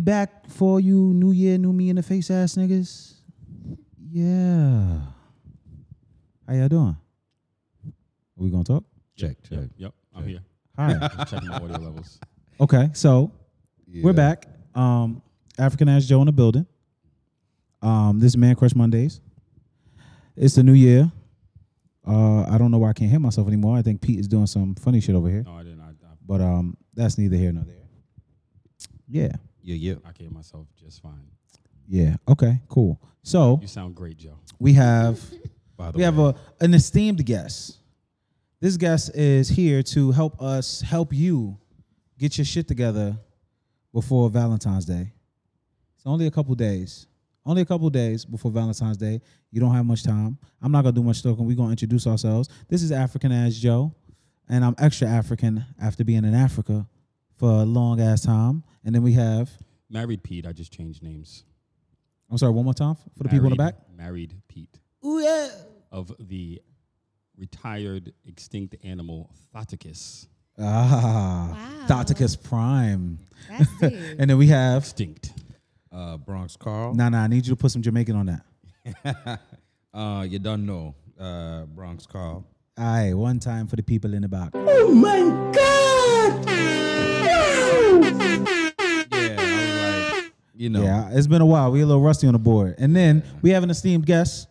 And we back for you, New Year, New Me in the face ass niggas. Yeah. How y'all doing? Are we gonna talk? Check, Yep, check. yep, I'm here. Hi. Just checking my audio levels. okay, so we're back. Um, African ass Joe in the building. Um, this is Man Crush Mondays. It's the new year. Uh, I don't know why I can't hear myself anymore. I think Pete is doing some funny shit over here. No, I didn't. I, I, But um, that's neither here nor there. Yeah. Yeah, yeah. I can hear myself just fine. Yeah. Okay. Cool. So You sound great, Joe. we have By the we way, have a an esteemed guest. This guest is here to help us help you get your shit together before Valentine's Day. It's only a couple days. Only a couple days before Valentine's Day. You don't have much time. I'm not gonna do much talking. We're gonna introduce ourselves. This is African as Joe, and I'm extra African after being in Africa for a long ass time. And then we have Married Pete. I just changed names. I'm sorry, one more time for the people in the back. Married- Married Pete Ooh yeah. of the retired extinct animal Thoticus. Ah, Wow. Doticus Prime. That's deep. And then we have Extinct. uh, Bronx Carl. Nah, nah. I need you to put some Jamaican on that. Uh, you don't know. Uh, Bronx Carl. Aye, one time for the people in the back. Oh my I was like, you know. Yeah, it's been a while. We a little rusty on the board. And then we have an esteemed guest,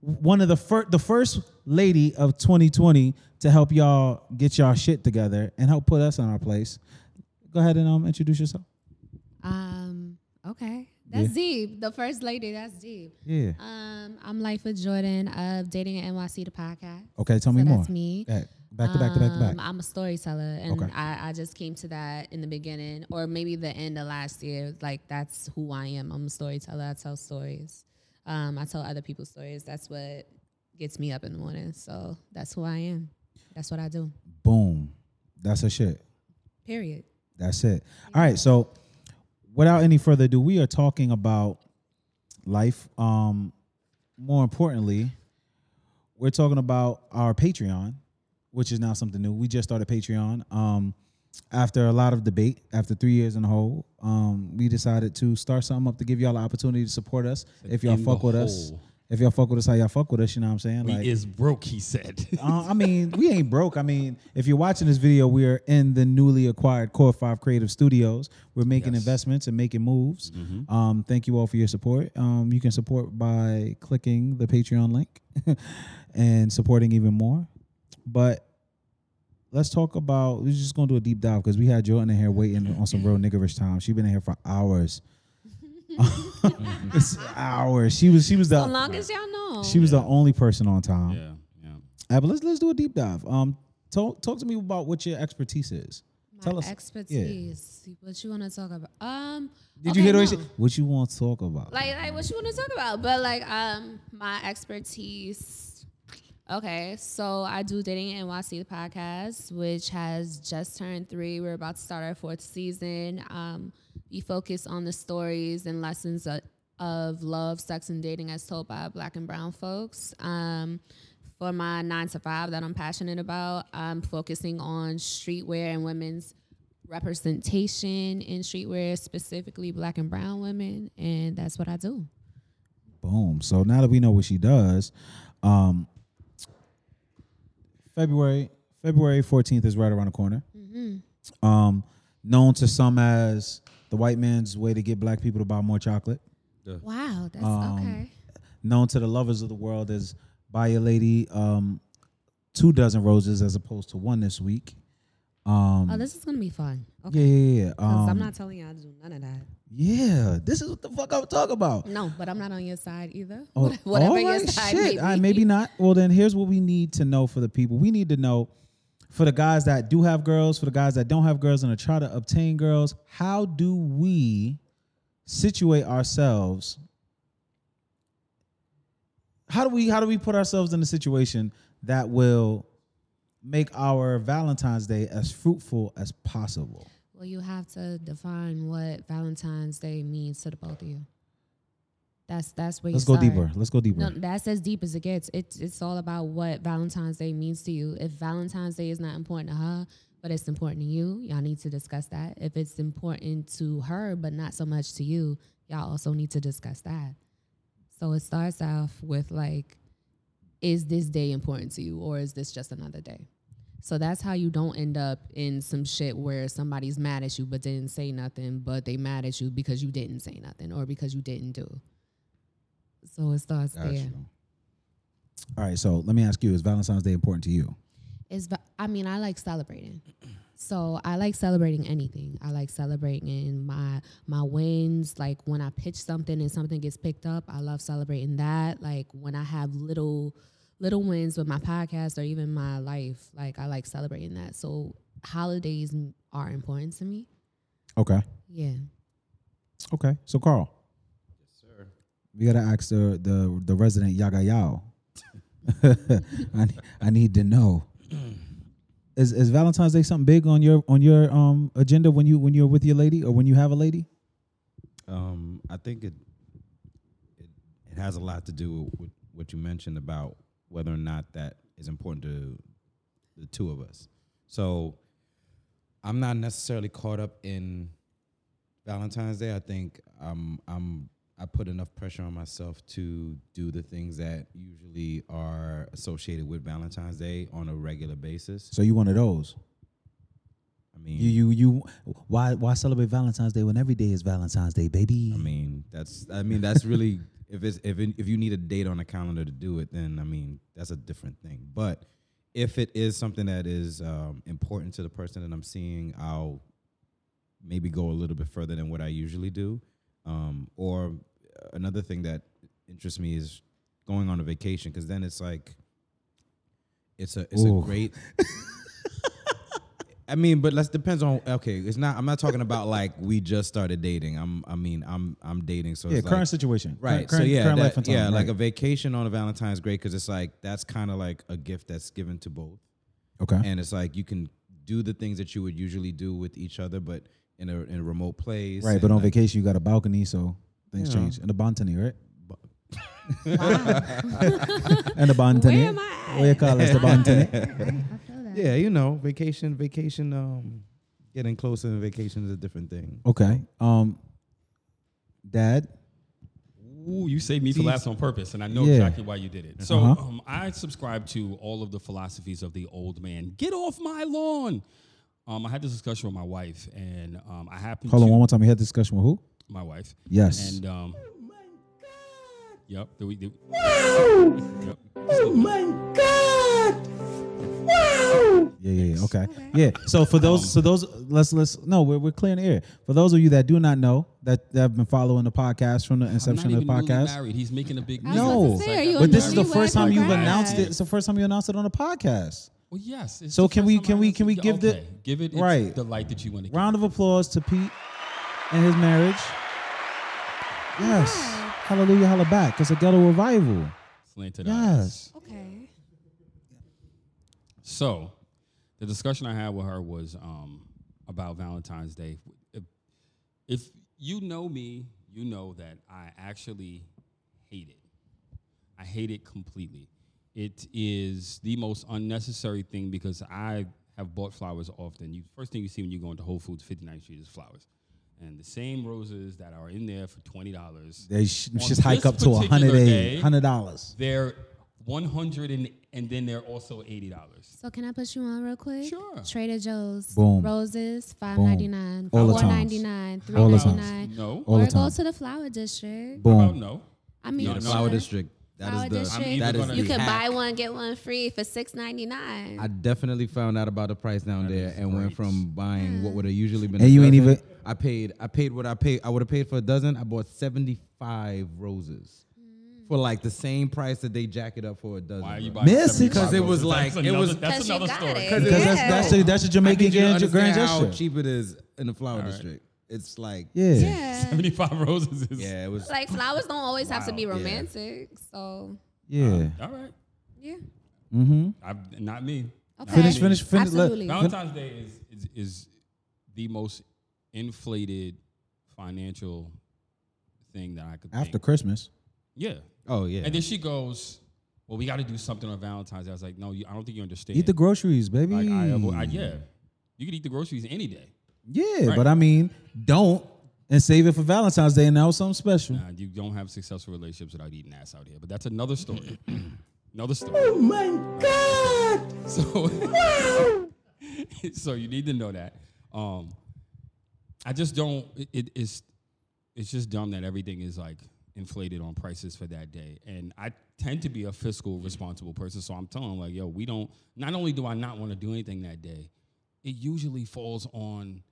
one of the first, the first lady of 2020 to help y'all get y'all shit together and help put us in our place. Go ahead and um introduce yourself. um, okay. That's Yeah. deep. The first lady, that's deep. Yeah. Um, I'm Life with Jordan of Dating at NYC, the podcast. Okay, tell me so more. That's me. Go ahead. Back to back to back to back. Um, I'm a storyteller, and Okay. I, I just came to that in the beginning, or maybe the end of last year. Like that's who I am. I'm a storyteller. I tell stories. Um, I tell other people's stories. That's what gets me up in the morning. So that's who I am. That's what I do. Boom. That's a shit. Period. That's it. All right. So, without any further ado, we are talking about life. Um, more importantly, we're talking about our Patreon, which is now something new. We just started Patreon. Um, after a lot of debate, after three years in a hole, um, we decided to start something up to give y'all the opportunity to support us. If y'all fuck the with us, if y'all fuck with us, how y'all fuck with us, you know what I'm saying? We is broke, he said. Uh, I mean, we ain't broke. I mean, if you're watching this video, we're in the newly acquired Core Five Creative Studios. We're making Yes. investments and making moves. Um, thank you all for your support. Um, you can support by clicking the Patreon link and supporting even more. But let's talk about. We're just gonna do a deep dive because we had Jordan in here waiting on some real niggerish time. She been in here for hours. it's hours. She was. She was So the. long as y'all know. She was the only person on time. yeah, yeah. All right, but let's let's do a deep dive. Um, talk talk to me about what your expertise is. My Tell us- expertise. What you want to talk about? Um, Did okay, you hear the way no. she? What you want to talk about? like like what you want to talk about but like um my expertise okay so i do dating nyc the podcast which has just turned three we're about to start our fourth season um we focus on the stories and lessons of, of love sex and dating as told by black and brown folks um for my nine to five that i'm passionate about i'm focusing on streetwear and women's representation in streetwear, specifically black and brown women, and that's what I do. Boom. So now that we know what she does, um, February February fourteenth is right around the corner. Mm-hmm. Um, known to some as the white man's way to get black people to buy more chocolate. Wow, that's Um, okay. Known to the lovers of the world as buy a lady um, two dozen roses as opposed to one this week. Um, Oh, this is gonna be fun. Okay. yeah, yeah, yeah. 'Cause I'm Um, not telling you how to do none of that. Yeah, this is what the fuck I'm talking about. No, but I'm not on your side either. Oh, What- Whatever all your side shit. may be. All right, maybe not. Well, then here's what we need to know for the people. We need to know for the guys that do have girls, for the guys that don't have girls, and to try to obtain girls. How do we situate ourselves? How do we how do we put ourselves in a situation that will make our Valentine's Day as fruitful as possible? Well, you have to define what Valentine's Day means to the both of you. That's that's where you Let's go start. deeper. Let's go deeper. No, that's as deep as it gets. It's it's all about what Valentine's Day means to you. If Valentine's Day is not important to her, but it's important to you, y'all need to discuss that. If it's important to her, but not so much to you, y'all also need to discuss that. So it starts off with like, is this day important to you, or is this just another day? So that's how you don't end up in some shit where somebody's mad at you but didn't say nothing, but they mad at you because you didn't say nothing or because you didn't do. So it starts Got there. All right, so let me ask you: Is Valentine's Day important to you? It's I mean, I like celebrating. So I like celebrating anything. I like celebrating my my wins. Like when I pitch something and something gets picked up, I love celebrating that. Like when I have little little wins with my podcast or even my life, like I like celebrating that. So holidays are important to me. Okay, Yeah. okay. So Carl, Sir. we gotta ask the the the resident Yaga Yao. I I need to know. Is is Valentine's Day something big on your on your um agenda when you when you're with your lady or when you have a lady? Um, I think it, it it has a lot to do with what you mentioned about whether or not that is important to the two of us. So I'm not necessarily caught up in Valentine's Day. I think I'm I'm I put enough pressure on myself to do the things that usually are associated with Valentine's Day on a regular basis. So you one of those? I mean, You you you why why celebrate Valentine's Day when every day is Valentine's Day, baby? I mean, that's I mean that's really if it's if it, if you need a date on a calendar to do it, then I mean that's a different thing. But if it is something that is um, important to the person that I'm seeing, I'll maybe go a little bit further than what I usually do. Um, or another thing that interests me is going on a vacation because then it's like it's a it's Ooh. a great. I mean, but let's depends on okay. It's not. I'm not talking about like we just started dating. I'm. I mean, I'm. I'm dating. So yeah, it's current like, situation, right. Current, so yeah, current that- life and time, yeah, like a vacation on a Valentine's great because it's like that's kind of like a gift that's given to both, okay, and it's like you can do the things that you would usually do with each other, but in a in a remote place. right. But on like- vacation, you got a balcony, so things You know. change. And a balcony, right? And a balcony. Where am I at? What you call it? The balcony. I. Yeah, you know, vacation, vacation. Um, getting closer to vacation is a different thing. Okay. Um, Dad. Ooh, you saved me for last on purpose, and I know Yeah. exactly why you did it. So Uh-huh. um, I subscribe to all of the philosophies of the old man. Get off my lawn. Um, I had this discussion with my wife, and um, I happened Hold to on one more time. You had a discussion with who? my wife, Yes. and um, my God. yep, the, the, yep. Yeah, yeah, yeah. Okay. Yeah. So for those, so those, let's let's no, we're we're clearing the air. For those of you that do not know that, that have been following the podcast from the I'm inception not of the even podcast. married. He's making a big No. say, are But this is the first time you've announced it. It's the first time you announced it on the podcast. Well, yes. it's So can we- can we- can we it. give the- give it Right. the light that you want to give. Round of applause to Pete and his marriage. Yes. Hallelujah, holla back. It's a ghetto revival. Slanted eyes. Yes. Okay. So, the discussion I had with her was um, about Valentine's Day. If, if you know me, you know that I actually hate it. I hate it completely. It is the most unnecessary thing because I have bought flowers often. You first thing you see when you go into Whole Foods 59th Street is flowers. And the same roses that are in there for twenty dollars. They sh- just hike up to a hundred particular eighty, day- hundred dollars. They're one hundred and and then they're also eighty dollars. So can I put you on real quick? Sure. Trader Joe's. Boom. Roses, five ninety nine, All the four times. ninety nine, three All the ninety times. No. All Or the go to the flower district. Boom. about no? I mean, Yeah, the flower sure. district. That Flower is the district. I'm that either is gonna- the You can hack. buy one get one free for six ninety nine. I definitely found out about the price down That there is and went from buying what would have usually been. And a you ain't even- I paid. I paid what I paid. I would have paid for a dozen. I bought seventy five roses for like the same price that they jack it up for a dozen. Why are you buying? Miss, 75 because it was roses? like- That's it was- another- that's you another got story. it. Because Yeah. that's that's a, that's a I Jamaican need you to grand, understand grand how gesture. cheap it is in the flower All right. district. It's like Yeah. yeah. 75 roses is. yeah, it was. Like flowers don't always have to Wow. be Yeah. romantic. So Yeah. All right. yeah. Mm-hmm. I've, not me. Okay. Finish, finish, finish. let- Absolutely. Valentine's Day is, is is the most inflated financial thing that I could After think. Christmas. Yeah. Oh yeah. And then she goes, "Well, we got to do something on Valentine's." Day. I was like, "No, you, I don't think you understand." Eat the groceries, baby. like I, I yeah. You could eat the groceries any day. Yeah, Right. but I mean, don't and save it for Valentine's Day and now it's something special. Nah, you don't have successful relationships without eating ass out here. But that's another story. another story. Oh my god! So, so you need to know that. Um, I just don't. It, it, it's it's just dumb that everything is like inflated on prices for that day. And I tend to be a fiscal responsible person, so I'm telling them like, yo, we don't. Not only do I not want to do anything that day, it usually falls on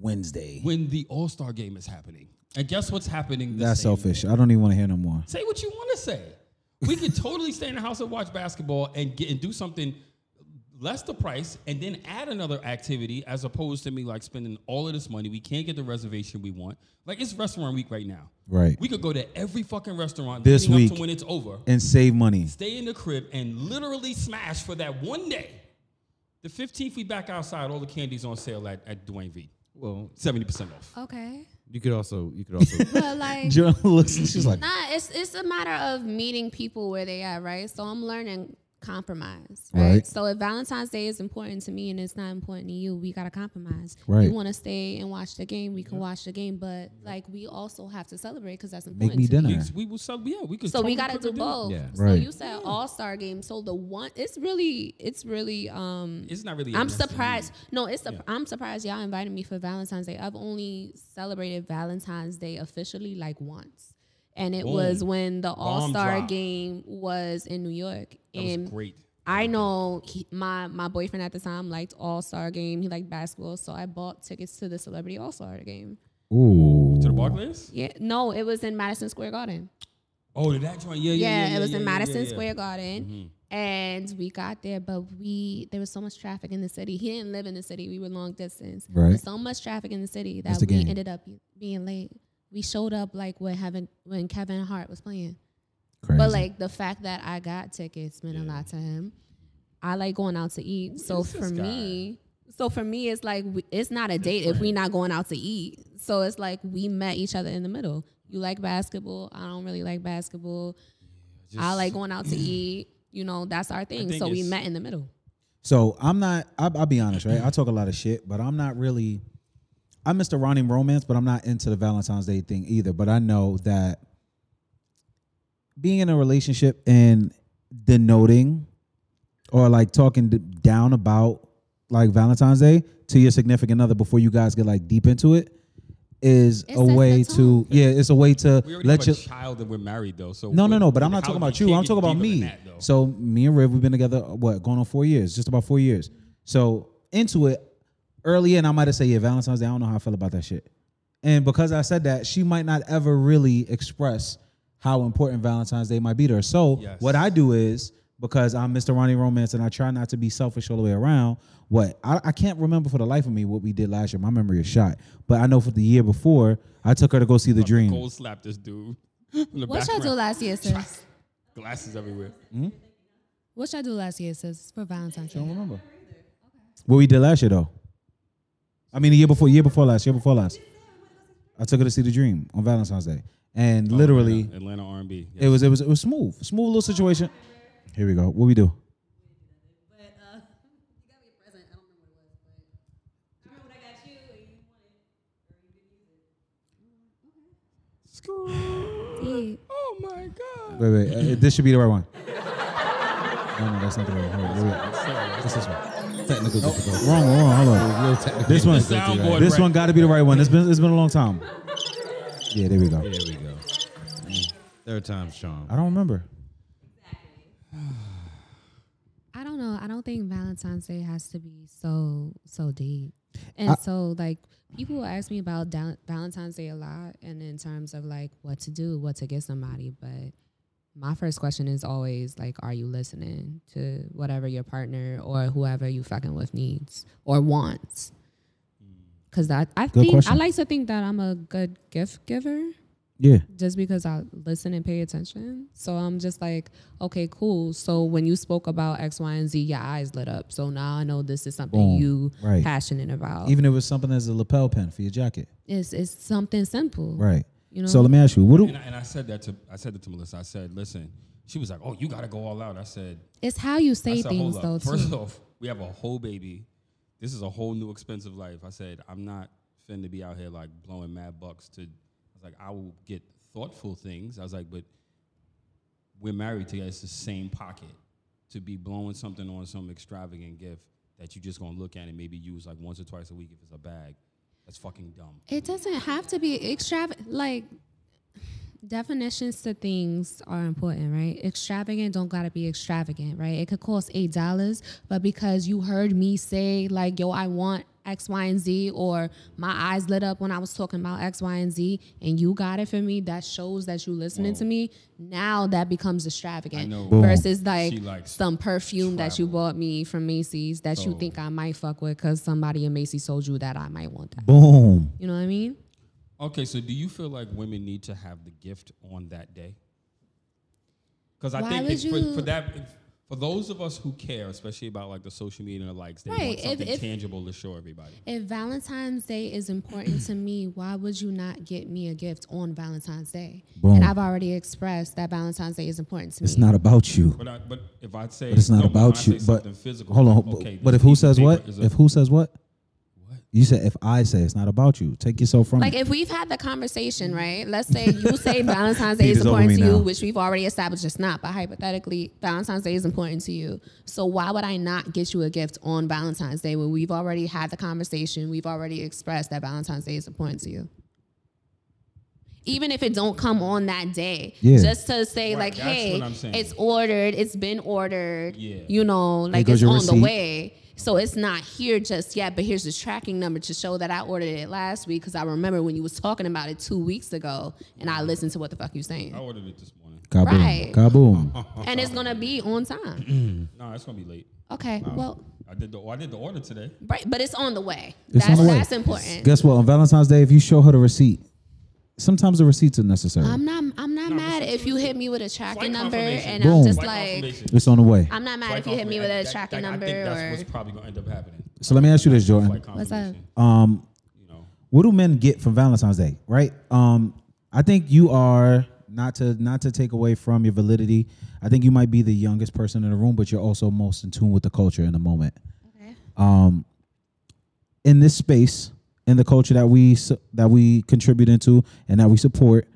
Wednesday. when the All Star game is happening. And guess what's happening? That's selfish. I don't even want to hear no more. Say what you want to say. We could totally stay in the house and watch basketball and get and do something less the price and then add another activity as opposed to me like spending all of this money. We can't get the reservation we want. Like it's restaurant week right now. Right. We could go to every fucking restaurant This leading up week. to when it's over. And save money. Stay in the crib and literally smash for that one day. The 15th, we back outside. All the candies on sale at, at Duane Reade. Well, 70% off. Okay. you could also you could also But like Joe looks and she's like, Nah, it's it's a matter of meeting people where they at, right? So I'm learning compromise, right? Right. So if Valentine's Day is important to me and it's not important to you, we gotta compromise. Right. You want to stay and watch the game, we can watch the game, but like we also have to celebrate because that's important. me to me. dinner. We, we will sell, yeah, we could So we gotta do dinner. both. Yeah. So Right. you said All Star game. So the one, it's really, it's really. um It's not really. I'm necessity. surprised. No, it's. i I'm surprised y'all invited me for Valentine's Day. I've only celebrated Valentine's Day officially like once, and it was when the All Star game was in New York. That was and great. I know he, my my boyfriend at the time liked All Star game. He liked basketball, so I bought tickets to the Celebrity All Star game. ooh. To the Barclays? Yeah, no, it was in Madison Square Garden. Oh, did that joint? Yeah, yeah, Yeah, yeah. yeah it was yeah, in yeah, Madison yeah, yeah. Square Garden. Mm-hmm. And we got there, but we there was so much traffic in the city. He didn't live in the city; we were long distance. Right. There's so much traffic in the city that the we game. ended up being late. We showed up like when Kevin when Kevin Hart was playing, Crazy. but like the fact that I got tickets meant a lot to him. I like going out to eat, so for me, so for me, it's like we, it's not a date if we not going out to eat. So it's like we met each other in the middle. You like basketball, I don't really like basketball. I like going out to eat. You know, that's our thing. So we met in the middle. So I'm not. I'll, I'll be honest, right? I talk a lot of shit, but I'm not really. I'm Mr. Ronnie Romance, but I'm not into the Valentine's Day thing either. But I know that being in a relationship and denoting or like talking down about like Valentine's Day to your significant other before you guys get like deep into it is It a way to yeah, it's a way to We let have you a child and we're married though. So no, no, no. But I'm not talking about you. I'm talking about me. that, so me and Riv, we've been together what going on four years, just about four years. So into it early in, I might have said, yeah, Valentine's Day. I don't know how I feel about that shit. And because I said that, she might not ever really express how important Valentine's Day might be to her. So Yes. what I do is because I'm Mr. Ronnie Romance and I try not to be selfish all the way around. What I, I can't remember for the life of me what we did last year. My memory is shot. But I know for the year before, I took her to go see The Dream. Cold slap this dude. What y'all do last year, sis? Glasses everywhere. Hmm? What y'all do last year, sis, for Valentine's I don't Day? remember. What we did last year though. I mean the year before, year before last, year before last. I took her to see the dream on Valentine's Day. And literally Atlanta, Atlanta R&B. it was it was it was smooth. Smooth little situation. Here we go. What we do? But uh, you got me a present. I don't remember what it was, but I remember what I got you and you wanted or you didn't use it. Oh my god. Wait, wait. uh, this should be the right one. No, no, that's not the right one. Hold on, wait, wait. What's this one? technical difficulty. Wrong one, wrong. Hold on. Real technical This one. difficulty, Soundboard. right? This one got to be the right one. It's been it's been a long time. Yeah, there we go. There we go. Third time's charm. I don't remember. I don't know. I don't think Valentine's Day has to be so so deep. And I- so like people ask me about Val- Valentine's Day a lot and in terms of like what to do, what to get somebody, but my first question is always like are you listening to whatever your partner or whoever you fucking with needs or wants? Mm. Cuz I I Good think I like to think that I'm a good gift giver Yeah. just because I listen and pay attention. So I'm just like, okay, cool. So when you spoke about X, Y, and Z, your eyes lit up. So now I know this is something Boom. you Right. passionate about. Even if it was something as a lapel pin for your jacket. it's it's something simple. Right. You know. So let me ask you, what do And I, and I said that to I said that to Melissa. I said, listen. She was like, "Oh, you got to go all out." I said, it's how you say said, things though up. First too. off, we have a whole baby. this is a whole new expensive life. I said, I'm not finna be out here like blowing mad bucks to. I was like, I will get thoughtful things. I was like, but we're married together. It's the same pocket. To be blowing something on some extravagant gift that you just gonna look at and maybe use like once or twice a week if it's a bag. That's fucking dumb. It doesn't have to be extravagant. Like definitions to things are important, right? Extravagant don't gotta be extravagant, right? It could cost eight dollars, but because you heard me say like, "Yo, I want X, Y, and Z," or my eyes lit up when I was talking about X, Y, and Z, and you got it for me, that shows that you listening to me. Now that becomes extravagant versus like some perfume that you bought me from Macy's that you think I might fuck with because somebody in Macy's told you that I might want that. Boom. You know what I mean? Okay, so do you feel like women need to have the gift on that day? Because I Why think would it's for, you- for that for those of us who care, especially about like the social media and the likes, they Right, want something if- tangible to show everybody. If Valentine's Day is important to me, why would you not get me a gift on Valentine's Day? Boom. And I've already expressed that Valentine's Day is important to It's me. It's not about you. But I, but if I say But it's not no, about you. But physical, hold on. like, but- okay, but if who says paper what? is a- If who says what? What? You said if I say it's not about you. Take yourself from like it. if we've had the conversation, right? Let's say you say Valentine's Day is is important me to you, now. which we've already established it's not, but hypothetically, Valentine's Day is important to you. So why would I not get you a gift on Valentine's Day when we've already had the conversation? We've already expressed that Valentine's Day is important to you. Even if it don't come on that day, Yeah. just to say Right, like, hey, what I'm saying. it's ordered, it's been ordered, Yeah. you know, like goes it's your on the way. So it's not here just yet, but here's the tracking number to show that I ordered it last week because I remember when you was talking about it two weeks ago, and I listened to what the fuck you saying, I ordered it this morning. Kaboom. right. Kaboom. and it's gonna be on time. No, it's gonna be late. Okay, well, I did the I did the order today. right, but it's on the way. It's that's on the way. that's important. Guess what? On Valentine's Day, if you show her the receipt, sometimes the receipts are necessary. I'm not. I'm not No, mad if you hit me with a tracking Flight number, confirmation. and Boom. I'm just Flight like, confirmation. it's on the way. I'm not mad Flight if you hit me with a tracking number I think that's or. what's probably gonna end up happening. So let me ask you this, Jordan. Flight What's that? confirmation, Um, You know, what do men get from Valentine's Day? Right. Um, I think you are not to not to take away from your validity. I think you might be the youngest person in the room, but you're also most in tune with the culture in the moment. Okay. Um, in this space, in the culture that we that we contribute into and that we support,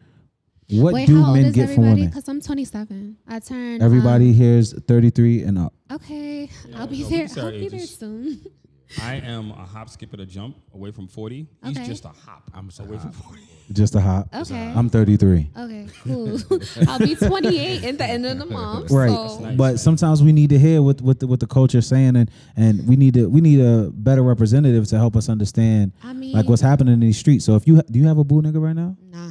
what Wait, do how old men is get from everybody? women? Because I'm 27. I turned. Everybody here is 33 and up. um, okay, I'll be no, there. can say our I'll be there soon. I am a hop, skip, and a jump away from forty. He's Okay. just a hop. I'm away from forty. Just a hop. Okay. I'm 33. Okay, cool. I'll be 28 at the end of the month. Right, So nice. but sometimes we need to hear what what the, what the culture is saying, and and we need to we need a better representative to help us understand I mean, like what's happening in these streets. So if you ha- do you have a boo nigga right now? Nah,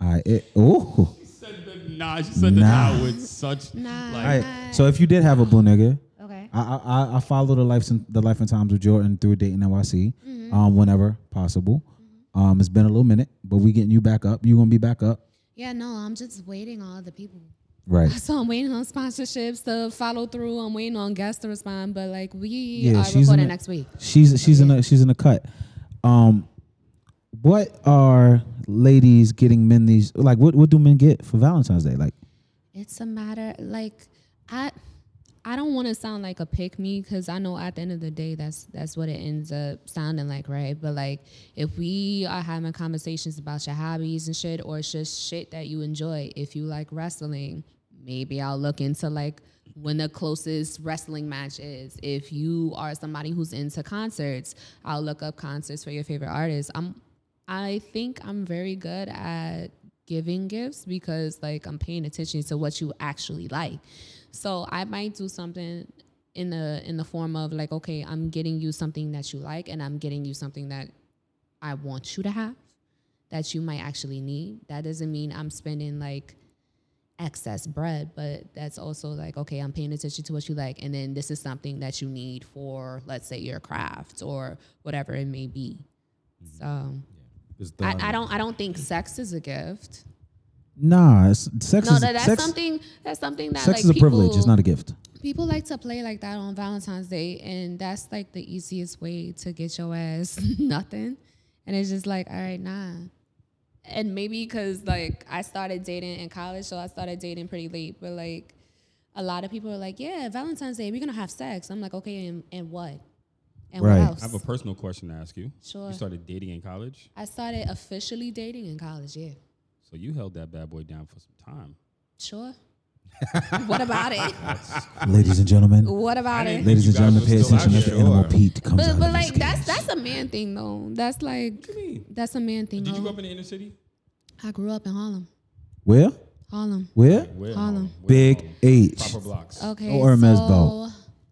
All right, it, oh, She said the nah. She said the Nah. nah with such nah. like. right. So if you did have a boo nigga, okay. I I, I- follow the life and the life and times of Jordan through Dating NYC, Mm-hmm. um, whenever possible. Um, it's been a little minute, but we getting you back up. You gonna be back up, Yeah, no, I'm just waiting on other people. right? So I'm waiting on sponsorships to follow through. I'm waiting on guests to respond. But like we Yeah, are she's in recording the- next week. She's she's in a she's in a cut. Um, what are ladies getting men these like? What what do men get for Valentine's Day? Like, It's a matter like I I don't want to sound like a pick me because I know at the end of the day that's that's what it ends up sounding like, right? But like if we are having conversations about your hobbies and shit, or it's just shit that you enjoy, if you like wrestling, maybe I'll look into like when the closest wrestling match is. If you are somebody who's into concerts, I'll look up concerts for your favorite artists. I'm I think I'm very good at giving gifts because like I'm paying attention to what you actually like. So I might do something in the in the form of like, okay, I'm getting you something that you like and I'm getting you something that I want you to have that you might actually need. That doesn't mean I'm spending like excess bread, but that's also like, okay, I'm paying attention to what you like. And then this is something that you need for, let's say, your craft or whatever it may be. Mm-hmm. So It's the- I, I don't I don't think sex is a gift. Nah, it's, sex No, is that, that's sex, something that's something that sex like is a people, privilege. It's not a gift. people like to play like that on Valentine's Day, and that's like the easiest way to get your ass nothing. And it's just like, all right, nah. And maybe because like I started dating in college, so I started dating pretty late. But like a lot of people are like, yeah, Valentine's Day, we're gonna have sex. I'm like, okay, and, and what? And Right. what else? I have a personal question to ask you. Sure. You started dating in college, I started officially dating in college. Yeah. So you held that bad boy down for some time. Sure. what about it? Ladies and gentlemen, What about it? ladies and gentlemen, pay attention out as the here. animal Sure. Pete comes out But, of but like cage. that's that's a man thing though. That's like What do you mean? that's a man thing. Did you though. grow up in the inner city? I grew up in Harlem. Where? Harlem. Where? Where? Harlem. Big Harlem? H. Proper blocks. Okay. Oh, Hermes so Bow.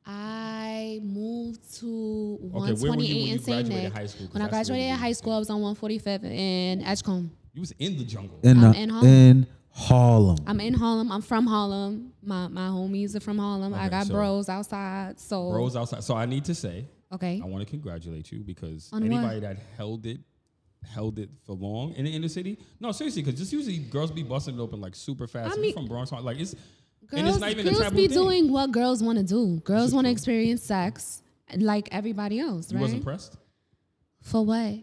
I moved to were you 128 when in St. graduated Nick. high school? 'Cause When I graduated high school, I was on 145th in Edgecombe. You was in the jungle. In, I'm uh, in Harlem. in Harlem. I'm in Harlem. I'm from Harlem. My my homies are from Harlem. I got so- bros outside. So Bros outside. So I need to say, okay. I want to congratulate you because On anybody what? that held it, held it for long in the inner city. No, seriously, because just usually girls be busting it open like super fast. I If you mean- from Bronx, like it's and Girls, it's not even a girls taboo be thing. doing what girls want to do. Girls want to experience sex like everybody else, You right? wasn't pressed. For what?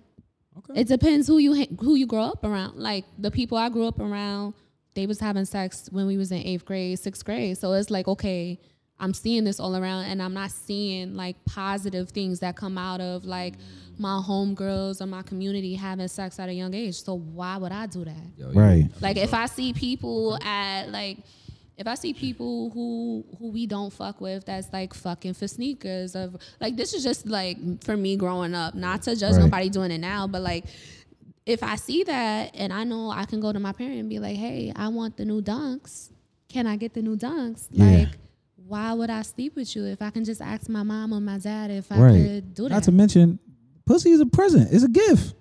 Okay. It depends who you ha- who you grow up around. Like the people I grew up around, they was having sex when we was in eighth grade, sixth grade. So it's like okay, I'm seeing this all around, and I'm not seeing like positive things that come out of like my homegirls or my community having sex at a young age. So why would I do that? Right. Like if I see people at like if I see people who who we don't fuck with that's like fucking for sneakers of like this is just like for me growing up, not to judge Right. nobody doing it now, but like if I see that and I know I can go to my parent and be like, "Hey, I want the new dunks. Can I get the new dunks?" Yeah. Like why would I sleep with you if I can just ask my mom or my dad if I Right. could do that? Not to mention, pussy is a present. It's a gift.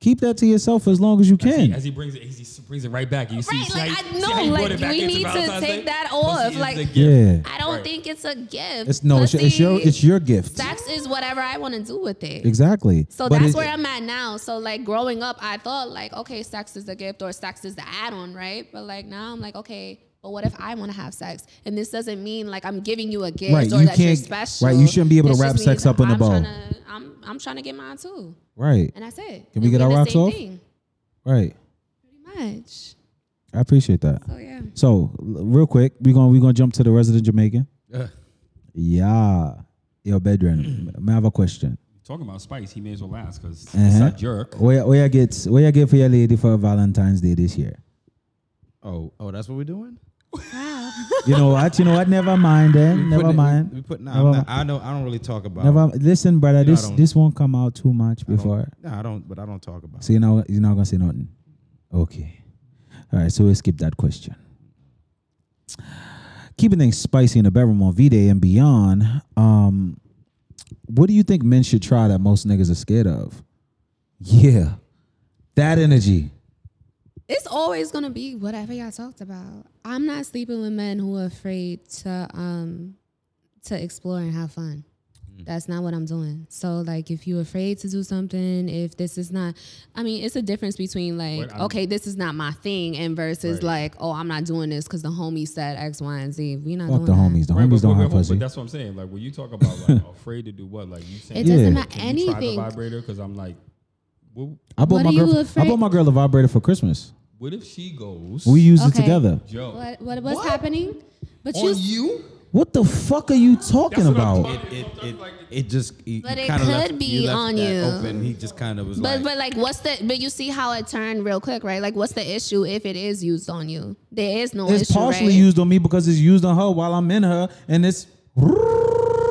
Keep that to yourself as long as you As he, can. as he brings it, he brings it right back. You see, Right, see like, how I he- see know, like, we need to take Day? that off, like- yeah. I don't Right. think it's a gift. It's no, it's, your- it's your it's your gift. Sex is whatever I want to do with it. Exactly. So But that's it- where I'm at now. So like growing up, I thought like, okay, sex is a gift or sex is the add-on, right? But like now I'm like, okay, but what if I want to have sex? And this doesn't mean like I'm giving you a gift Right, or you that you're special. right, you shouldn't be able to wrap sex up in a I'm bow. tryna- I'm I'm trying to get mine too, Right. and that's it. Can we And get our the rocks off? Thing, Right. pretty much. I appreciate that. So yeah. So real quick, we're gonna we're gonna jump to the resident Jamaican. Ugh. Yeah. Yo, bedroom. I have a question. Talking about spice, he may as well ask because Uh-huh. it's a jerk. Where where you get where you get for your lady for Valentine's Day this year? Oh, oh, that's what we're doing. Wow. You know what? You know what? Never mind then. We Never putting it- mind. We, we put. Nah, Never I'm not. I don't. I don't really talk about. Never listen, brother. You know I this don't- this won't come out too much I don't- before. Nah, I don't. But I don't talk about. So you're not you're not gonna say nothing. Okay. All right, so we'll skip that question. Keeping things spicy in the bedroom on V Day and beyond, um, what do you think men should try that most niggas are scared of? Yeah. That energy. It's always gonna be whatever y'all talked about. I'm not sleeping with men who are afraid to um to explore and have fun. That's not what I'm doing. So like if you're afraid to do something, if this is not I mean, it's a difference between like, okay, this is not my thing and versus Right. like, oh, I'm not doing this because the homie said X, Y, and Z. We not Fuck doing the that. homies. The Right, homies but, don't but- have but pussy. that's what I'm saying. Like when you talk about like afraid to do what, like you saying, It doesn't Yeah. matter Can you try the anything. vibrator? Because I'm like, well, I bought What my are you girl I bought my girl a vibrator for Christmas. What if she goes? We used it Okay. together. Joe. What what what's What? happening? But on you you? What the fuck are you talking That's what I'm about? talking- It it it, it just. He, But it kinda could left, be you left on that you. Open. He just kind of was But like. but like what's the but you see how it turned real quick, right? Like what's the issue if it is used on you? There is no issue. It's issue. partially right? used on me because it's used on her while I'm in her, and it's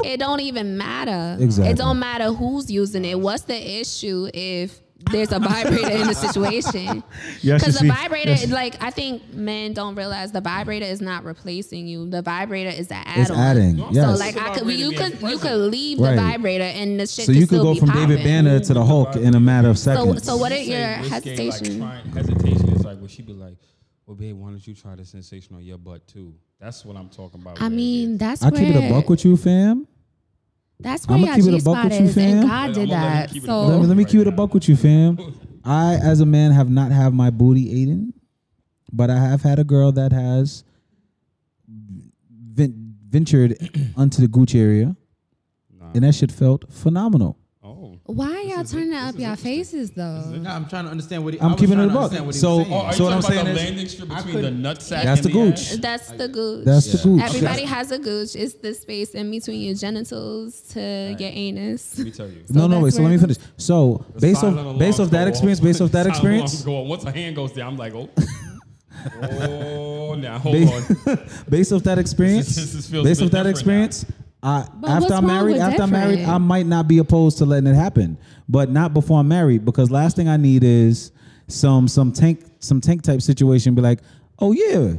It don't even matter. Exactly. It don't matter who's using it. What's the issue if there's a vibrator in the situation? Because you the vibrator, yes. like I think men don't realize the vibrator is not replacing you. The vibrator is the add-on. it's adding. No, Yes. So like I could, you could you could leave Right. the vibrator and the shit. so you could still go be from David popping. Banner to the Hulk in a matter of seconds. so what are your hesitation? Like, trying, hesitation is like, well, she'd be like, well, babe, why don't you try the sensation on your butt too? That's what I'm talking about. I mean, there. that's I where keep it a buck with you, fam. That's where I'ma your keep it a G buck spot with you, is, fam. and God I'ma did let him that. keep it a So buck. Let me, let me keep it a now. buck with you, fam. I, as a man, have not had my booty eaten, but I have had a girl that has ven- ventured onto the Gucci area, Nah. and that shit felt phenomenal. Why y'all turning up y'all faces though? No, I'm trying to understand what he. I'm I was keeping trying it to a understand what he So- saying. Are you So what I'm talking about saying the is- landing strip I between the couldn't- nutsack That's and the the gooch. ass? That's the gooch. That's the gooch. Everybody has a gooch. It's the space in between your genitals to your anus. Let me tell you. no, no, that's wait. So let where- me finish. So based silent off based alarms off that go experience, off. based off that Silent experience, go on. Once a hand goes there, I'm like, oh. oh, now hold Ba- on. based off that experience, This is- this feels based a off that different experience, I, But after I'm married, after I'm married. I might not be opposed to letting it happen, but not before I'm married because last thing I need is some some tank some tank type situation. Be like, oh yeah.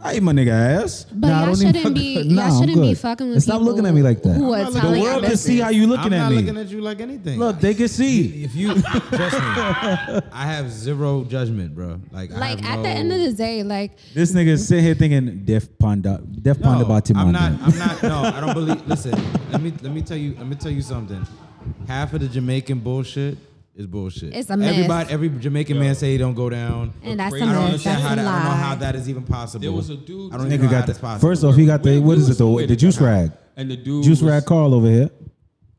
I eat my nigga ass. But Nah, I y'all don't need shouldn't my- be Nah, y'all I'm shouldn't be good. fucking with And Stop looking at me like that. Who are The telling world can see how you looking at me. I'm at not me. looking at you like anything. Look, they can see. if you trust me, I have zero judgment, bro. Like, I Like have at the end of the day, like This nigga is sitting here thinking Def Panda, Def Panda No, Batimanda. I'm not. I'm not. No, I don't believe. Listen, let me let me tell you. Let me tell you something. Half of the Jamaican bullshit is bullshit. It's a mess. Everybody, every Jamaican man say he don't go down. and that's crazy- a I don't understand how a that. I don't know how that is even possible. There was a dude- I don't Nigga even know how got that's the possible. first off, he got the We- what we is were it the somewhere the juice rag, And the dude juice rag Carl over here.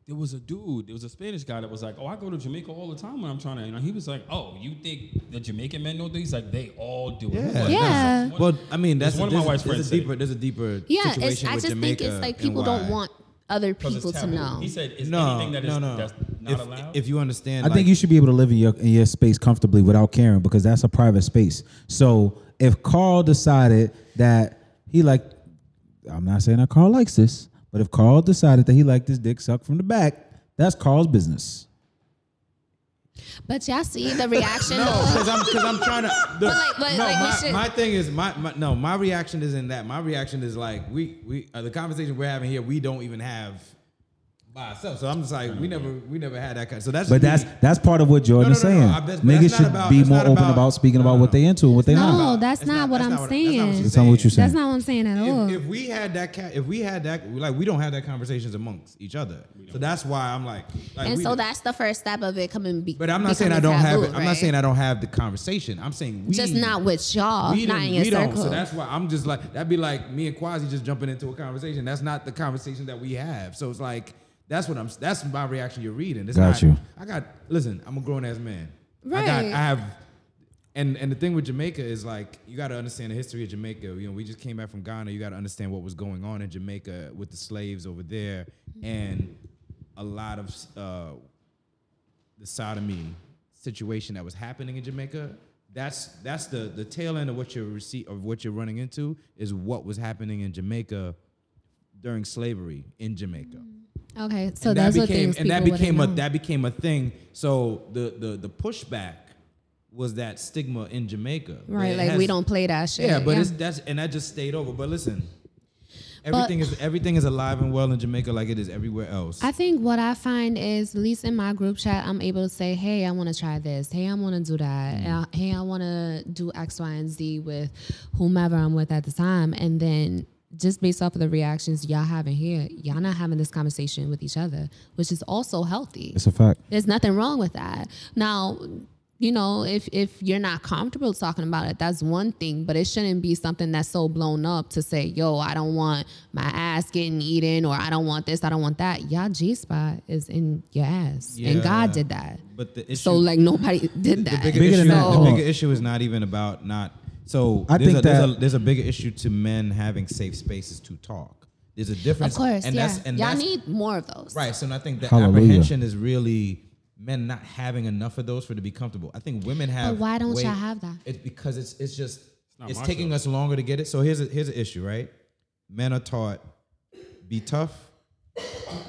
There was a dude. There was a Spanish guy that was like, "Oh, I go to Jamaica all the time when I'm trying to." You know, he was like, "Oh, you think the Jamaican men know this? He's like, they all do." Yeah. Who was Yeah. that? Well, I mean, that's It's one of my wife's friends. there's friends a deeper. There's a deeper Yeah, it's, situation I with just Jamaica think it's like people don't want other 'Cause people to know. He said, "Is No, anything that is no, no. that's not if, allowed?" if you understand, I think you should be able to live in your in your space comfortably without caring because that's a private space. So if Carl decided that he like, I'm not saying that Carl likes this, but if Carl decided that he liked his dick sucked from the back, that's Carl's business. But y'all see the reaction No, because I'm because I'm trying to. The, But like- but no, like we my, should- my thing is my, my no, my reaction isn't that. My reaction is like we we uh, the conversation we're having here. We don't even have by ourselves. So I'm just like we never we never had that kind. So that's But that's me. that's part of what Jordan No, is no, no, no. saying. I- that's- but that's Niggas not should about- be that's more not open about- about speaking no, about what they into and what they No, not. that's not what I'm that's saying. Not, That's not what you're saying. That's not what I'm saying at all. If, if we had that, ca- if we had that, like we don't have that conversations amongst each other. So that's why I'm like, like and we so that's the first step of it coming. Be, But I'm not saying I don't have taboo, it. I'm not right? saying I don't have the conversation. I'm saying we just not with y'all, we not didn't- in your we circle. Don't. So that's why I'm just like that'd be like me and Quasi just jumping into a conversation. That's not the conversation that we have. So it's like that's what I'm. That's my reaction. You're reading. It's Got not, you. I got. Listen, I'm a grown ass man. I got. Right. I have. And and the thing with Jamaica is like you got to understand the history of Jamaica. You know, we just came back from Ghana. You got to understand what was going on in Jamaica with the slaves over there, and a lot of uh, the sodomy situation that was happening in Jamaica. That's that's the the tail end of what you're receipt of what you're running into is what was happening in Jamaica during slavery in Jamaica. Okay, so and that those are became things and that became a know. that became a thing. So the the the pushback was that stigma in Jamaica. Right. Like has- we don't play that shit. Yeah, but it's that's and that just stayed over. But listen, everything is everything is alive and well in Jamaica like it is everywhere else. I think what I find is, at least in my group chat, I'm able to say, "Hey, I want to try this. Hey, I want to do that. Mm. I- hey, I want to do X, Y, and Z with whomever I'm with at the time." And then, just based off of the reactions y'all having here, y'all not having this conversation with each other, which is also healthy. It's a fact. There's nothing wrong with that. Now, you know, if if you're not comfortable talking about it, that's one thing, but it shouldn't be something that's so blown up to say, "Yo, I don't want my ass getting eaten," or "I don't want this, I don't want that." Y'all G spot is in your ass, and God did that. but the issue, So like nobody did the that. bigger, Bigger issue, than that, the bigger issue is not even about not. So I there's think a, there's, that- a, there's a bigger issue to men having safe spaces to talk. There's a difference, Of course, and yeah. that's and y'all that's, need more of those. Right. So I think the Hallelujah. apprehension is really men not having enough of those for to be comfortable. I think women have. But why don't way- y'all have that? It's because it's it's just not it's taking us longer to get it. So here's a here's an issue, right? Men are taught be tough,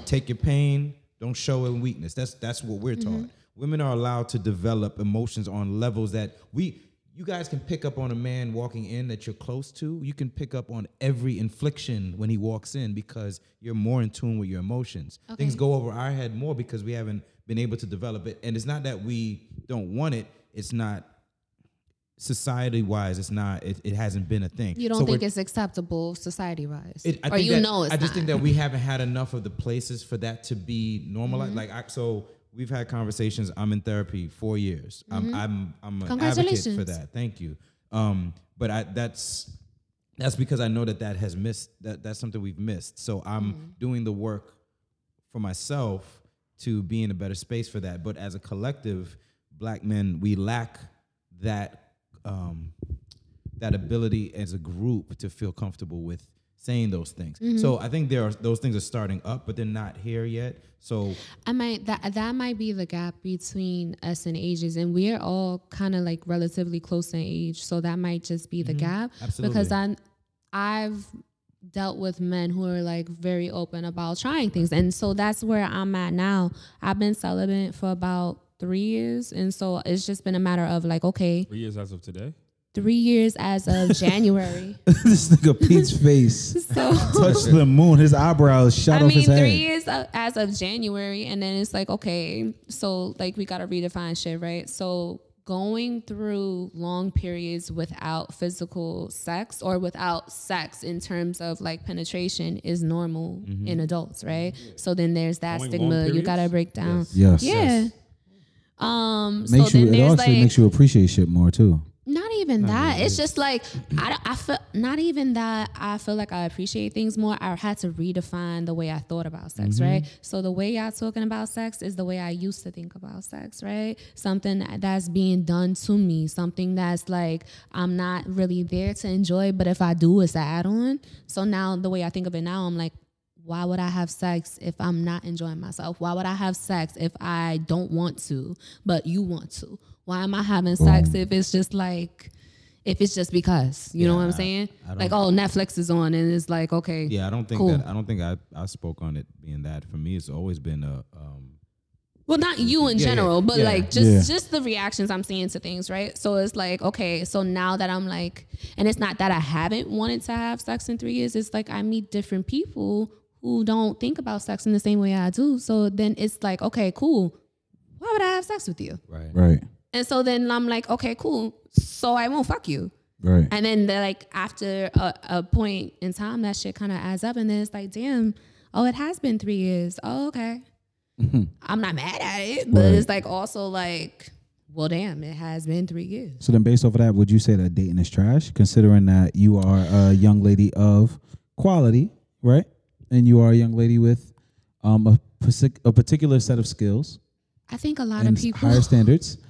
take your pain, don't show in weakness. That's that's what we're mm-hmm. taught. Women are allowed to develop emotions on levels that we you guys can pick up on a man walking in that you're close to. You can pick up on every infliction when he walks in because you're more in tune with your emotions. Things go over our head more because we haven't been able to develop it. And it's not that we don't want it. It's not society wise. It's not. It, it hasn't been a thing. You don't So think it's acceptable society wise, I or you that- know it's I just not. think that we haven't had enough of the places for that to be normalized. Mm-hmm. Like, I, so we've had conversations. I'm in therapy four years. I'm I'm I'm an advocate for Mm-hmm. That. Thank you. Um, but I that's that's because I know that that has missed that that's something we've missed. So I'm Mm-hmm. doing the work for myself to be in a better space for that. But as a collective, black men, we lack that um, that ability as a group to feel comfortable with saying those things. So mm-hmm. I think there are those things are starting up, but they're not here yet. So I might that that might be the gap between us and ages, and we're all kind of like relatively close in age, so that might just be the mm-hmm. gap. Absolutely. Because Absolutely. I, I've dealt with men who are like very open about trying things, and so that's where I'm at now. I've been celibate for about three years, and so it's just been a matter of like, okay, Three years as of today. Three years as of January. this nigga Pete's face so touched the moon. His eyebrows shot I off mean, his head. three years uh, as of January, and then it's like, okay, so like we gotta redefine shit, right? So going through long periods without physical sex or without sex in terms of like penetration is normal in adults, right? So then there's that Going stigma you gotta break down. Yes. Yeah. Yes. Um. Makes so you. then It there's actually like makes you appreciate shit more too. Even that. It's just like I, I feel not even that I feel like I appreciate things more. I had to redefine the way I thought about sex, Mm-hmm. right? So the way y'all talking about sex is the way I used to think about sex, right? Something that's being done to me, something that's like I'm not really there to enjoy, but if I do, it's an add on. So now the way I think of it now, I'm like, why would I have sex if I'm not enjoying myself? Why would I have sex if I don't want to, but you want to? Why am I having sex if it's just like, if it's just because? You know what I'm Yeah, saying? I Like, oh, Netflix is on, and it's like, okay, yeah, I don't think Cool. that I don't think I, I spoke on it being that. For me, it's always been a um, Well, not you in Yeah, yeah, general, but yeah. like just Yeah. just the reactions I'm seeing to things, right? So it's like, okay, so now that I'm like, and it's not that I haven't wanted to have sex in three years. It's like I meet different people who don't think about sex in the same way I do. So then it's like, okay, cool. Why would I have sex with you? right. Right. And so then I'm like, okay, cool. So I won't fuck you. Right. And then they're like after a, a point in time, that shit kind of adds up, and then it's like, damn, oh, it has been three years. Oh, okay. I'm not mad at it, but Right. it's like also like, well, damn, it has been three years. So then, based off of that, would you say that dating is trash, considering that you are a young lady of quality, right? And you are a young lady with um, a, a particular set of skills I think a lot of people. higher standards.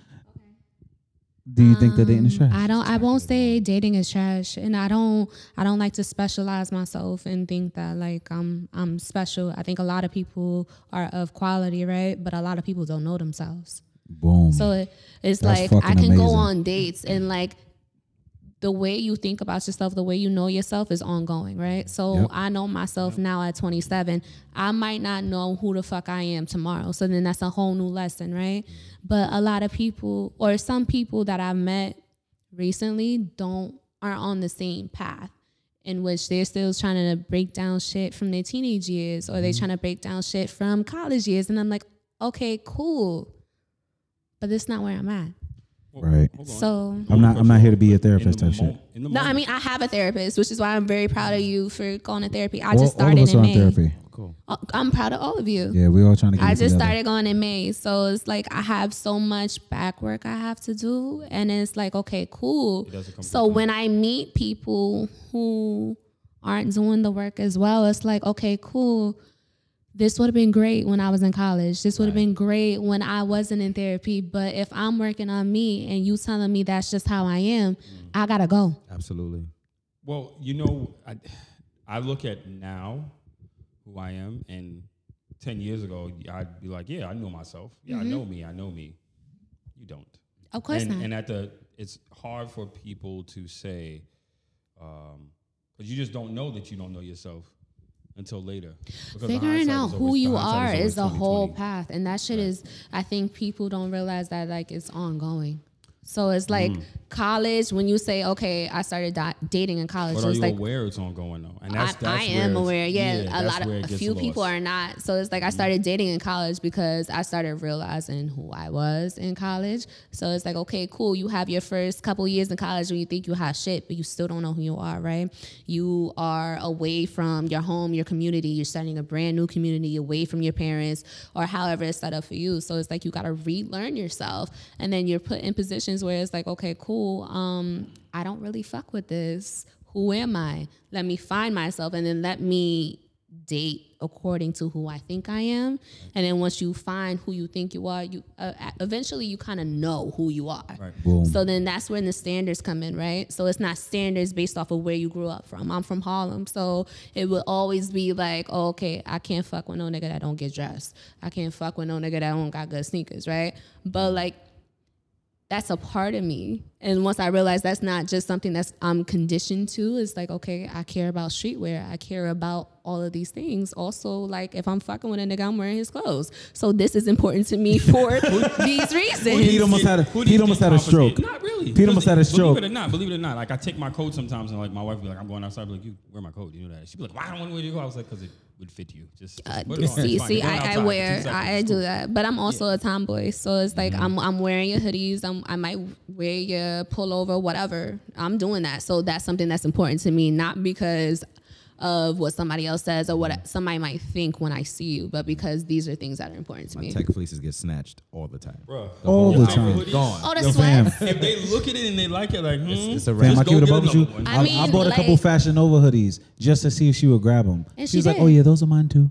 Do you think that dating is um, trash? I don't. I won't say dating is trash, and I don't. I don't like to specialize myself and think that like I'm I'm special. I think a lot of people are of quality, right? But a lot of people don't know themselves. Boom. So it, it's That's like I can go on dates and like the way you think about yourself, the way you know yourself is ongoing, right? So Yep. I know myself now at 27. I might not know who the fuck I am tomorrow. So then that's a whole new lesson, right? But a lot of people or some people that I've met recently don't aren't on the same path in which they're still trying to break down shit from their teenage years or Mm-hmm. they're trying to break down shit from college years and I'm like, "Okay, cool." But that's not where I'm at. Well, Right. So I'm not. I'm not here to be a In therapist. the Type shit. mo- in the no, I mean I have a therapist, which is why I'm very proud of you for going to therapy. I All, just all of started us in are in May. therapy. Cool. Uh, I'm proud of all of you. Yeah, we all trying to get I it just together. started going in May, so it's like I have so much back work I have to do, and it's like okay, cool. doesn't come So when I meet people who aren't doing the work as well, it's like okay, cool. This would have been great when I was in college. This would have been great when I wasn't in therapy. But if I'm working on me and you telling me that's just how I am, mm. I gotta go. Absolutely. Well, you know, I, I look at now who I am, and 10 years ago, I'd be like, yeah, I know myself. Yeah, I mm-hmm. know me. I know me. You don't. Of course and, not. And at the, it's hard for people to say, um, because you just don't know that you don't know yourself until later. Figuring out who you are is the whole path, and that shit is. I think people don't realize that like it's ongoing. So it's like Mm. college. When you say, "Okay, I started di- dating in college," But so are it's you like aware it's ongoing though? And I, that's, that's I am aware. Yeah, a lot of a few people are not. So it's like I started dating in college because I started realizing who I was in college. So it's like, okay, cool. You have your first couple years in college when you think you have shit, but you still don't know who you are, right? You are away from your home, your community. You're starting a brand new community away from your parents or however it's set up for you. So it's like you got to relearn yourself, and then you're put in positions where it's like, okay, cool. Um, I don't really fuck with this. Who am I? Let me find myself, and then let me date according to who I think I am, and then once you find who you think you are, you uh, eventually you kind of know who you are. Right. So then that's when the standards come in, right? So it's not standards based off of where you grew up from. I'm from Harlem, so it will always be like, oh, okay, I can't fuck with no nigga that don't get dressed. I can't fuck with no nigga that don't got good sneakers, right? But like that's a part of me. And once I realized that's not just something that's I'm conditioned to, it's like, okay, I care about streetwear. I care about all of these things. Also, like if I'm fucking with a nigga, I'm wearing his clothes. So this is important to me for these reasons. Pete almost had a Who Pete almost had a stroke. Not really. Pete almost had a stroke. Believe stroke. it or not, believe it or not, like I take my coat sometimes, and like my wife be like, "I'm going outside." Be like, "You wear my coat?" You know that? She'd be like, "Why I don't want to wear your coat?" I was like, "Cause it would fit you." Just, just Uh, put see, see, I, I outside for two wear. I, I do that, but I'm also a tomboy, so it's like Mm-hmm. I'm, I'm wearing your hoodies, I'm, I might wear your pullover, whatever. I'm doing that, so that's something that's important to me, not because of what somebody else says or Mm-hmm. what somebody might think when I see you, but because these are things that are important to My me. tech fleeces get snatched all the time. Bruh. All Your the favorite time. hoodie? Gone. Oh, the Yo, sweats. fam. If they look at it and they like it, like, hmm, it's a Fam, wrap. I Just keep it go above get you. another one. I, I I mean, bought a couple like- Fashion Nova hoodies just to see if she would grab them. And She's she like, did. "Oh yeah, those are mine too."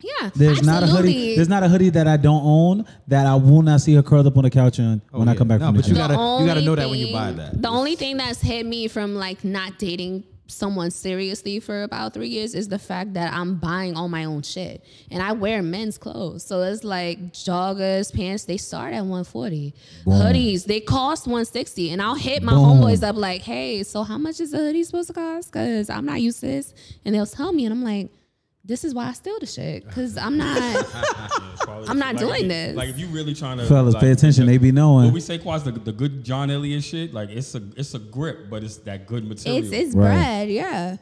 Yeah, There's absolutely. not a hoodie. There's not a hoodie that I don't own that I will not see her curled up on the couch in oh, when I come back No, from the but you gym. gotta- you gotta only know that when you buy that. The only thing that's hit me from like not dating someone seriously for about three years is the fact that I'm buying all my own shit and I wear men's clothes. So it's like joggers, pants, they start at 140. Hoodies, they cost 160. And I'll hit my Boom. homeboys up like, hey, so how much is a hoodie supposed to cost? Cause I'm not used to this. And they'll tell me and I'm like, this is why I steal the shit. Cause I'm not I'm not Like, doing if this. Like if you really trying to, Fellas, like, pay attention. They be What knowing. we say, Quaz, the, the good John Elliott shit, like it's a it's a grip, but it's that good material. it's it's Right. bread, yeah.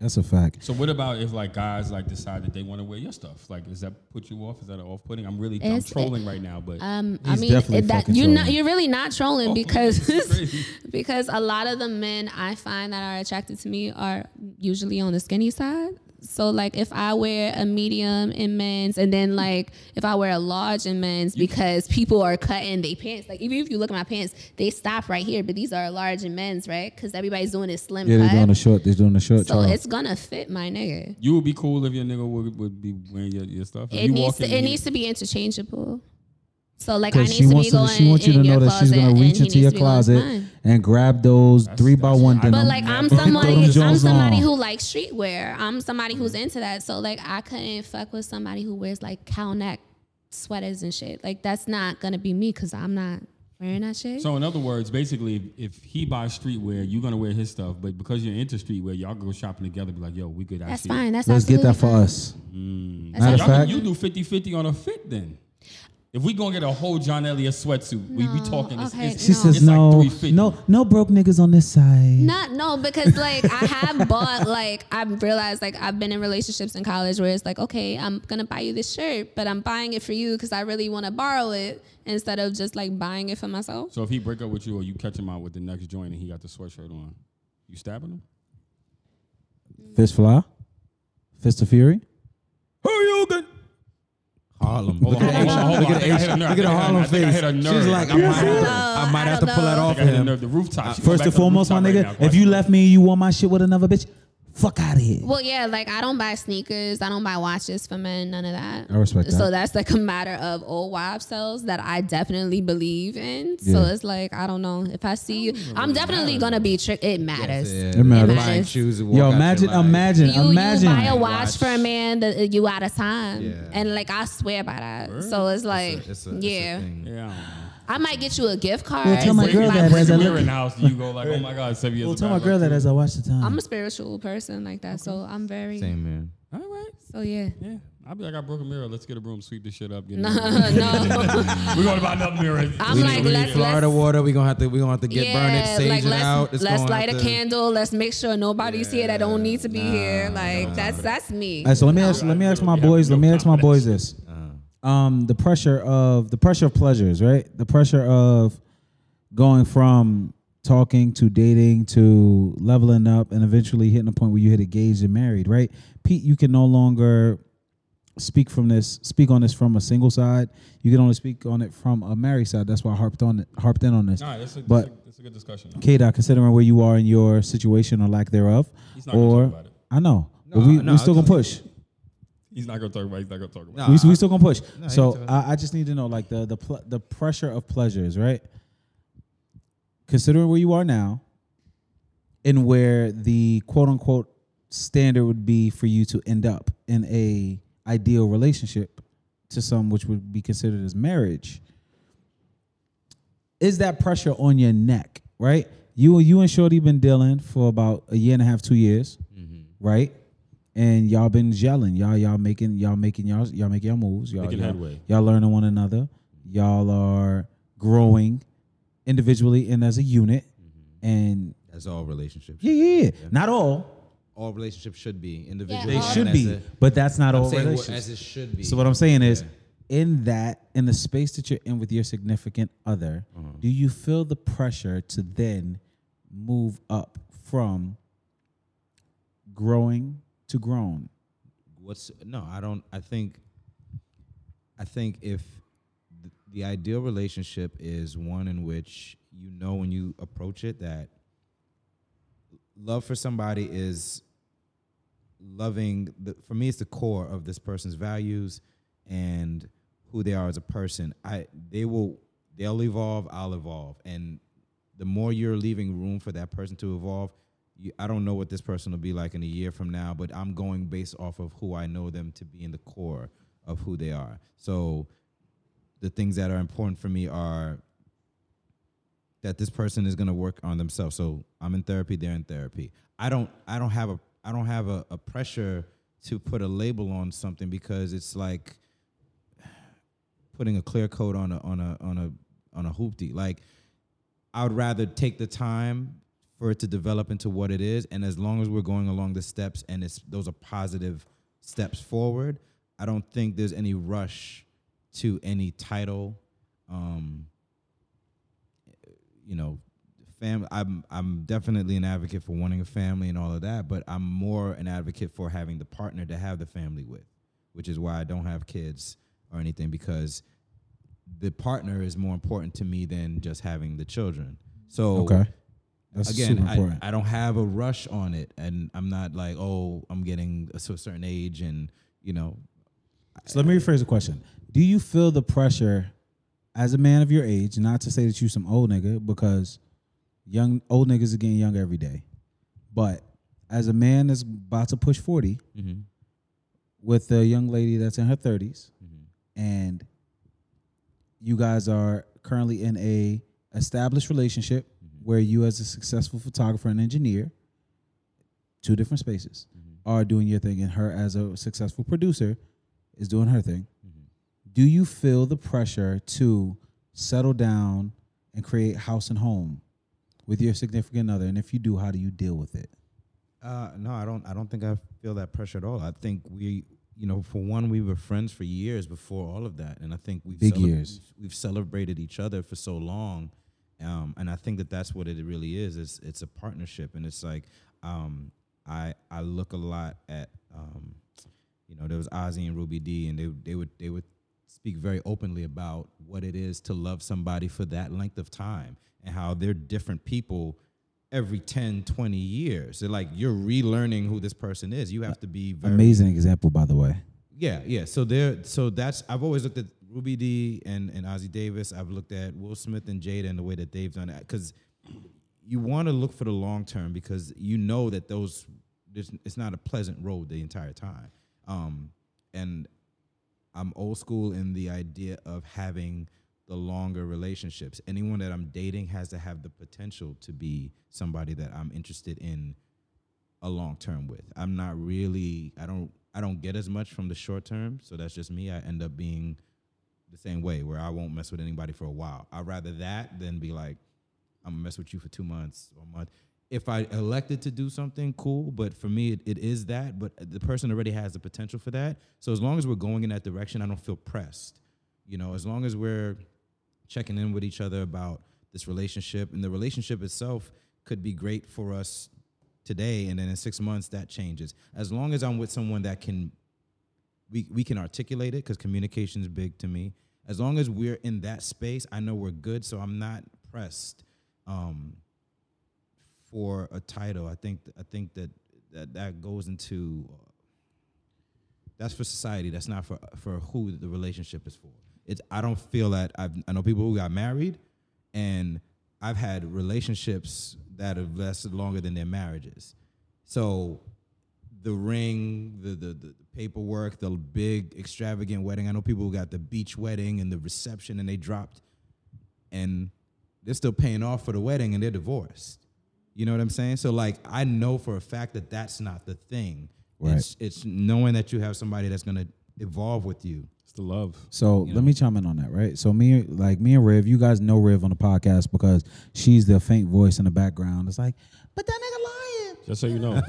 That's a fact. so what about if like guys like decide that they want to wear your stuff? Like, does that put you off? Is that off putting? I'm really I'm It's- trolling right now, but Um, I mean, definitely it- that, you're not, you're really not trolling Oh, because this is crazy. because a lot of the men I find that are attracted to me are usually on the skinny side. So like if I wear a medium in men's and then like if I wear a large in men's because people are cutting their pants. Like even if you look at my pants, they stop right here, but these are large in men's, right? Because everybody's doing this slim Yeah, they're doing a short. They're doing a short. So chart. it's gonna fit my nigga. you would be cool if your nigga would, would be wearing your, your stuff. If It you needs to, it and needs to be interchangeable. So like I need she to wants be to, going she wants you to know your that she's closet gonna reach into your needs to be going in closet and grab those That's- three by one I denim. But like I'm somebody, I'm somebody on. who likes streetwear. I'm somebody who's into that. So like I couldn't fuck with somebody who wears like cow neck sweaters and shit. Like that's not gonna be me because I'm not wearing that shit. So in other words, basically, if, if he buys streetwear, you're gonna wear his stuff. But because you're into streetwear, y'all go shopping together. Be like, yo, we could that's actually. fine. That's fine. Let's get that for us. Mm. That's Matter of Y'all fact, you do 50-50 on a fit then. If we gonna get a whole John Elliott sweatsuit, we be talking. It's, okay, it's, she no. says it's no, 350. no, no broke niggas on this side. Not no, because like I have bought like I've realized like I've been in relationships in college where it's like okay I'm gonna buy you this shirt, but I'm buying it for you because I really want to borrow it instead of just like buying it for myself. So if he break up with you, or you catch him out with the next joint, and he got the sweatshirt on, you stabbing him? Fist fly, fist of fury. Who you good? Harlem. Hold Look on, at hold on, hold on. Look I at think a. Look at her Harlem I think I face. She's like, I might have to. I might have to pull that off I got of the, him. the rooftop. First and foremost, my nigga, if you left me and you want my shit with another bitch, fuck out of here. Well, yeah, like I don't buy sneakers, I don't buy watches for men, none of that. I respect that. So that's like a matter of old wives' sales that I definitely believe in. So it's like I don't know if I see you, oh, I'm definitely gonna be tricked. It matters. Yeah, It matters. Buying matters. shoes and Yo, imagine, imagine, You, imagine. you buy a watch, Watch. for a man that you out of time, Yeah. and like I swear by that. So it's like, It's a- it's a- it's a yeah, thing. Yeah, I don't know. I might get you a gift card. Well, tell my girl that put as I some- look- in house, you go like, oh my god, seven years. Well, of tell my girl that as I watch the time. I'm a spiritual person like that, so I'm very. Same man. All right, So yeah. yeah. I'll be like, I broke a mirror. Let's get a broom, sweep this shit up. Get No, no. We're going to buy another mirror. I'm we like, need, we let's- Florida let's- water. We gonna have to. We gonna have to get burn it, sage like it let's, out. It's let's light a to- candle. Let's make sure nobody's here that don't need to be here. Like that's that's me. All right, so let me ask, let me ask my boys, let me ask my boys this. Um, the pressure of the pressure of pleasures, right? The pressure of going from talking to dating to leveling up and eventually hitting a point where you hit engaged and married, right? Pete, you can no longer speak from this, speak on this from a single side. You can only speak on it from a married side. That's why I harped on it, harped in on this. All right, that's a, But- that's, a, that's a good discussion. K Dot, considering where you are in your situation or lack thereof, He's not or talk about it. I know, But we, no, we still gonna push. He's not gonna talk about. He's not gonna talk about. No, we, I- we still gonna push. No, so I, I just need to know like the the pl- the pressure of pleasures, right? Considering where you are now, and where the quote unquote standard would be for you to end up in a ideal relationship to some which would be considered as marriage. Is that pressure on your neck, right? You you and Shorty been dealing for about a year and a half, two years, mm-hmm. right? And y'all been gelling. Y'all y'all making y'all making y'all y'all making y'all moves. Y'all, Making y'all, headway. Y'all learning one another. Y'all are growing individually and as a unit. And That's all relationships. yeah, yeah, yeah. Not all. All relationships should be individual. They should be, but that's not all I'm saying relationships. as it should be. So what I'm saying is, Yeah. in that, in the space that you're in with your significant other, Uh-huh. do you feel the pressure to then move up from growing to grown? what's no i don't i think i think if th- the ideal relationship is one in which you know when you approach it that love for somebody is loving the, for me it's the core of this person's values and who they are as a person i they will they'll evolve i'll evolve and the more you're leaving room for that person to evolve you, i don't know what this person will be like in a year from now but i'm going based off of who i know them to be in the core of who they are. So the things that are important for me are that this person is going to work on themselves. So i'm in therapy they're in therapy. I don't i don't have a i don't have a, a pressure to put a label on something because it's like putting a clear coat on a on a on a on a hoopty. Like i would rather take the time for it to develop into what it is and as long as we're going along the steps and it's those are positive steps forward i don't think there's any rush to any title um you know family i'm i'm definitely an advocate for wanting a family and all of that but i'm more an advocate for having the partner to have the family with which is why i don't have kids or anything because the partner is more important to me than just having the children so Okay. That's again I. I don't have a rush on it and i'm not like oh i'm getting to a certain age and you know So let me rephrase the question. Do you feel the pressure as a man of your age, not to say that you some old nigga, because young old niggas are getting younger every day. But as a man that's about to push 40 mhm, with a young lady that's in her 30s, mhm, and you guys are currently in a established relationship where you as a successful photographer and engineer, two different spaces, are doing your thing, and her as a successful producer is doing her thing. Do you feel the pressure to settle down and create house and home with your significant other? And if you do, how do you deal with it? Uh, no, I don't. I don't think I feel that pressure at all. I think we, you know, for one, we were friends for years before all of that, and I think we've Big years. We've celebrated each other for so long, um, and I think that that's what it really is. It's it's a partnership, and it's like um, I I look a lot at um, you know there was Ossie and Ruby Dee, and they they would they would speak very openly about what it is to love somebody for that length of time and how they're different people every 10 20 years they're like you're relearning who this person is you have to be very Amazing example, by the way. yeah yeah so there so that's i've always looked at ruby dee and and ossie davis i've looked at will smith and jada and the way that they've done it because you want to look for the long term because you know that those it's not a pleasant road the entire time um and i'm old school in the idea of having the longer relationships anyone that i'm dating has to have the potential to be somebody that i'm interested in a long term with. I'm not really I don't I don't get as much from the short term, so that's just me. I end up being the same way where I won't mess with anybody for a while. I'd rather that than be like I'm gonna mess with you for two months or a month. If I elected to do something, cool. But for me, it, it is that. But the person already has the potential for that. So as long as we're going in that direction, I don't feel pressed. You know, as long as we're checking in with each other about this relationship, and the relationship itself could be great for us today, and then in six months that changes. As long as I'm with someone that can, we we can articulate it because communication is big to me. As long as we're in that space, I know we're good. So I'm not pressed um, for a title. I think I think that that that goes into that's for society. That's not for for who the relationship is for. It's I don't feel that I've I know people who got married, and I've had relationships that have lasted longer than their marriages. So the ring, the, the the paperwork, the big extravagant wedding. I know people who got the beach wedding and the reception, and they dropped, and they're still paying off for the wedding, and they're divorced. You know what I'm saying? So like, I know for a fact that that's not the thing. Right. It's it's knowing that you have somebody that's gonna evolve with you. It's the love. So You let me chime in on that, right? So me, like me and Riv, you guys know Riv on the podcast because she's the faint voice in the background. It's like, but that nigga lying. Just so you know.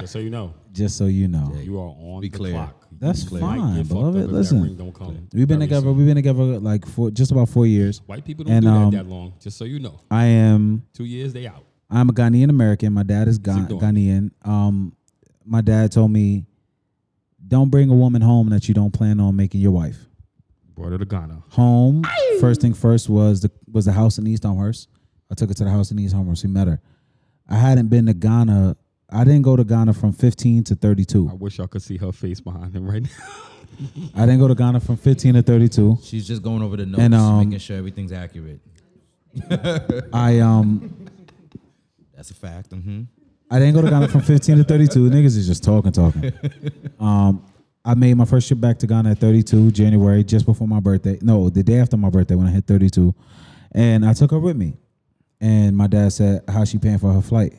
Just so you know. Just so you know, You are on Be the clear. clock. That's You might fine, get fucked beloved. up if that Listen. don't come we've been very together. soon. We've been together like for just about four years. White people don't And, do that um, that long. Just so you know. I am. Two years, they out. I'm a Ghanaian American. My dad is Ghan- doing? Ghanaian. Um, my dad told me, don't bring a woman home that you don't plan on making your wife. Brought her to Ghana. home. First thing first was the was the house in East Elmhurst. I took her to the house in East Elmhurst. We met her. I hadn't been to Ghana. I didn't go to Ghana from 15 to 32. I wish y'all could see her face behind him right now. I didn't go to Ghana from 15 to 32. She's just going over the notes, And, um, making sure everything's accurate. I um That's a fact. hmm I didn't go to Ghana from 15 to 32. Niggas is just talking, talking. Um, I made my first trip back to Ghana at 32 January, just before my birthday. No, the day after my birthday when I hit 32, and I took her with me. And my dad said, "How's she paying for her flight?"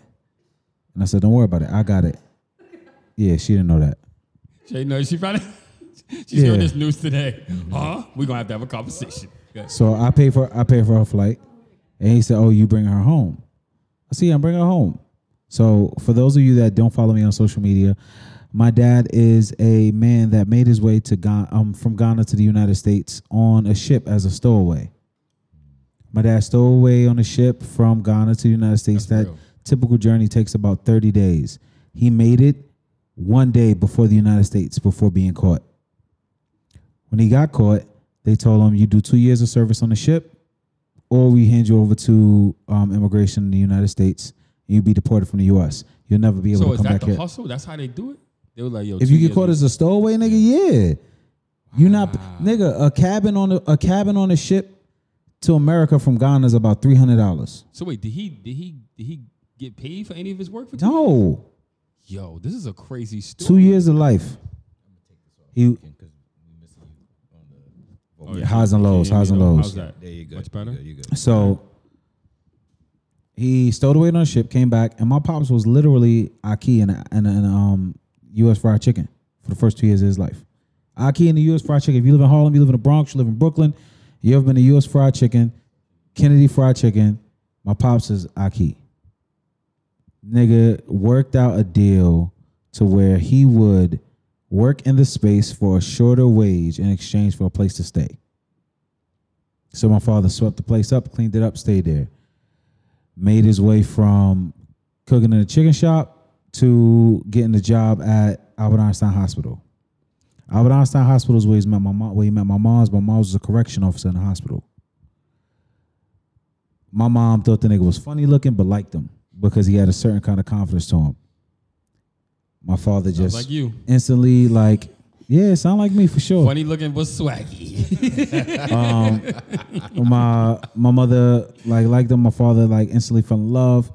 And I said, "Don't worry about it. I got it." Yeah, she didn't know that. She knows she found She's Yeah. hearing this news today. Huh? We're gonna have to have a conversation. So I paid for I paid for her flight, and he said, "Oh, you bring her home." I see, I'm bringing her home. So for those of you that don't follow me on social media, my dad is a man that made his way to Ghana, um, from Ghana to the United States on a ship as a stowaway. My dad stowed away on a ship from Ghana to the United States. That's that real. typical journey takes about 30 days. He made it one day before the United States before being caught. When he got caught, they told him you do two years of service on the ship, or we hand you over to um, immigration in the United States. And you'll be deported from the U.S. You'll never be able So to is come that back the here. hustle? That's how they do it? They were like, yo, If you get caught as a stowaway, nigga, yeah, you not nigga. A cabin on a, a cabin on a ship to America from Ghana is about three hundred dollars. So wait, did he did he did he get paid for any of his work for two No, Yo, this is a crazy story. two years of life. He Oh, Yeah, highs and lows, yeah, highs and yeah. lows. How's that? There you go. Much better? You good. You good. So he stowed away on a ship, came back, and my pops was literally Aki and and and um U.S. fried chicken for the first two years of his life. Aki and the U.S. fried chicken. If you live in Harlem, you live in the Bronx, you live in Brooklyn, you ever been to U.S. fried chicken, Kennedy fried chicken. My pops is Aki. Nigga worked out a deal to where he would work in the space for a shorter wage in exchange for a place to stay. So my father swept the place up, cleaned it up, stayed there. Made his way from cooking in a chicken shop to getting a job at Albert Einstein Hospital. Albert Einstein Hospital is where he met my mom. Where he met my mom's. My mom was a correction officer in the hospital. My mom thought the nigga was funny looking, but liked him because he had a certain kind of confidence to him. My father just like you. instantly like, yeah, sound like me for sure. Funny looking but swaggy. Um, my my mother like liked him. My father like instantly fell in love.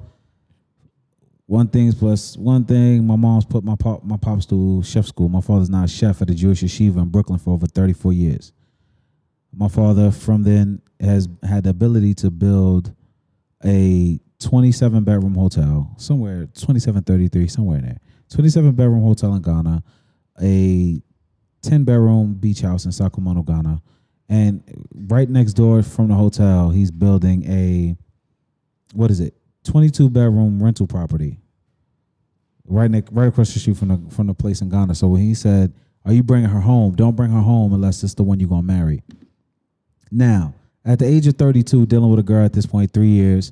One thing plus one thing. My mom's put my pop my pops to chef school. My father's now a chef at a Jewish yeshiva in Brooklyn for over thirty four years. My father from then has had the ability to build a twenty seven bedroom hotel somewhere twenty seven thirty three somewhere in there. Twenty seven bedroom hotel in Ghana, a 10 bedroom beach house in Sakumono, Ghana. And right next door from the hotel, he's building a, what is it, 22 bedroom rental property. Right, next, right across the street from the from the place in Ghana. So when he said, "Are you bringing her home? Don't bring her home unless it's the one you're gonna marry." Now, at the age of 32, dealing with a girl at this point, three years,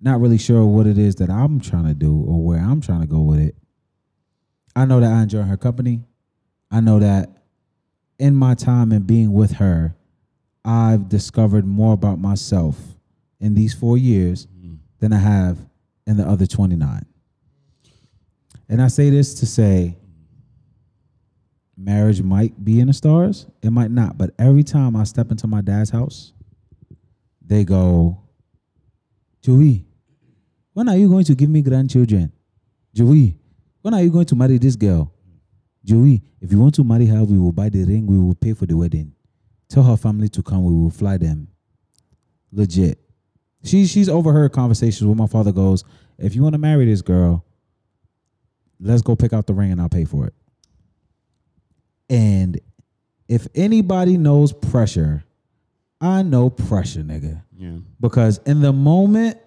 not really sure what it is that I'm trying to do or where I'm trying to go with it. I know that I enjoy her company. I know that in my time and being with her, I've discovered more about myself in these four years than I have in the other 29. And I say this to say marriage might be in the stars, it might not. But every time I step into my dad's house, they go, Joey, when are you going to give me grandchildren? Joey, when are you going to marry this girl? Joey, if you want to marry her, we will buy the ring, we will pay for the wedding. Tell her family to come, we will fly them. Legit. She she's overheard conversations where my father goes, if you want to marry this girl, let's go pick out the ring and I'll pay for it. And if anybody knows pressure, I know pressure, nigga. Yeah. Because in the moment,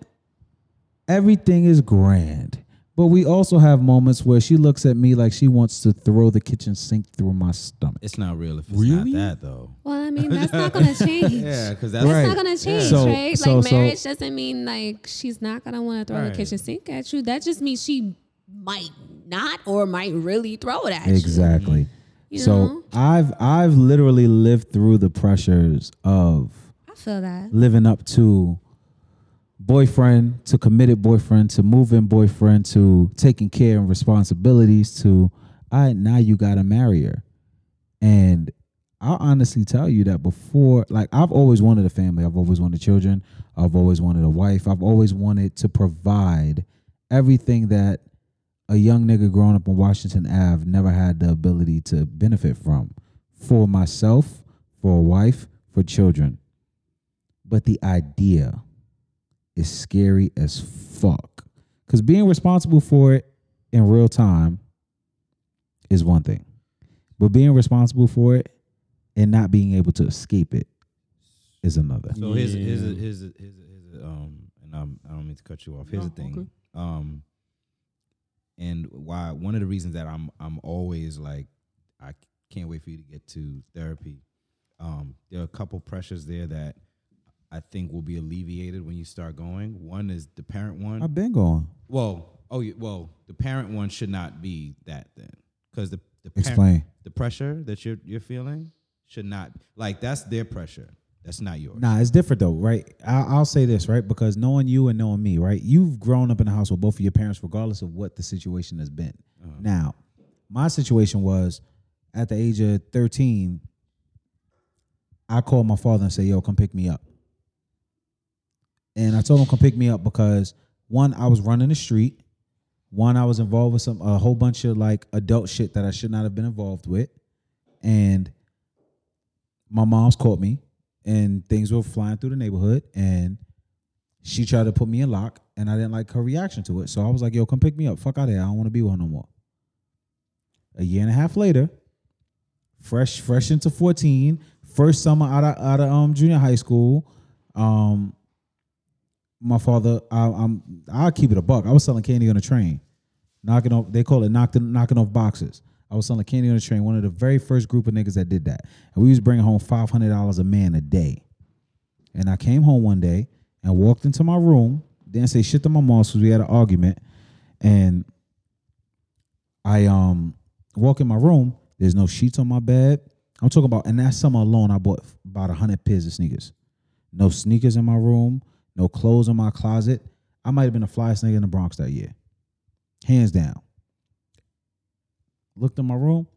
everything is grand. But we also have moments where she looks at me like she wants to throw the kitchen sink through my stomach. It's not real if it's Really? not that though. Well, I mean, that's not gonna change. Yeah, because that's Right. It's not gonna change, So- right? so- like so- marriage doesn't mean like she's not gonna want to throw Right. the kitchen sink at you. That just means she might not or might really throw it at you. Exactly. Mm-hmm. You so know? I've I've literally lived through the pressures of I feel that. living up to boyfriend to committed boyfriend to moving boyfriend to taking care and responsibilities to I now you gotta marry her. And I'll honestly tell you that before like I've always wanted a family. I've always wanted children. I've always wanted a wife. I've always wanted to provide everything that a young nigga growing up in Washington Ave never had the ability to benefit from for myself, for a wife, for children. But the idea is scary as fuck. Because being responsible for it in real time is one thing. But being responsible for it and not being able to escape it is another. So here's a, here's a, Yeah. here's here's here's um, and I'm, I don't mean to cut you off. Here's No, the thing. okay. Um, and why one of the reasons that I'm I'm always like I can't wait for you to get to therapy. Um, there are a couple pressures there that I think will be alleviated when you start going. One is the parent one. I've been going. Well, oh, yeah, well, the parent one should not be that then, because the the parent, Explain. the pressure that you're you're feeling should not like that's their pressure. That's not yours. Nah, it's different though, right? I'll, I'll say this, right? Because knowing you and knowing me, right? You've grown up in a house with both of your parents, regardless of what the situation has been. Uh-huh. Now, my situation was at the age of 13, I called my father and said, yo, come pick me up. And I told him come pick me up because one, I was running the street. One, I was involved with some a whole bunch of like adult shit that I should not have been involved with. And my mom's caught me and things were flying through the neighborhood and she tried to put me in lock and I didn't like her reaction to it. So I was like, yo, come pick me up. Fuck out of here. I don't want to be her no more. A year and a half later, fresh, fresh into 14, first summer out of out of um junior high school. Um my father, I, I'm I'll keep it a buck. I was selling candy on a train. Knocking off, they call it knocking knocking off boxes. I was selling candy on a train, one of the very first group of niggas that did that. And we was bringing home five hundred dollars a man a day. And I came home one day and walked into my room, didn't say shit to my mom because we had an argument. And I um walk in my room, there's no sheets on my bed. I'm talking about, and that summer alone, I bought about hundred pairs of sneakers. No sneakers in my room, no clothes in my closet. I might have been the flyest nigga in the Bronx that year. Hands down. Looked in my room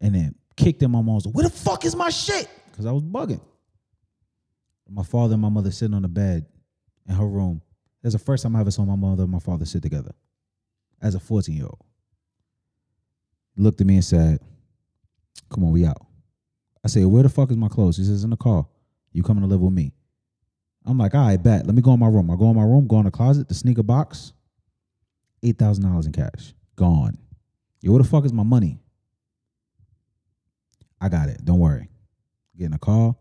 and then kicked in my mom's. Where the fuck is my shit? Because I was bugging. My father and my mother sitting on the bed in her room. That's the first time I ever saw my mother and my father sit together as a 14 year old. Looked at me and said, Come on, we out. I said, Where the fuck is my clothes? He says, In the car. You coming to live with me? I'm like, All right, bet. Let me go in my room. I go in my room, go in the closet, the sneaker box, $8,000 in cash. Gone. Yo, where the fuck is my money? I got it. Don't worry. Get in the car.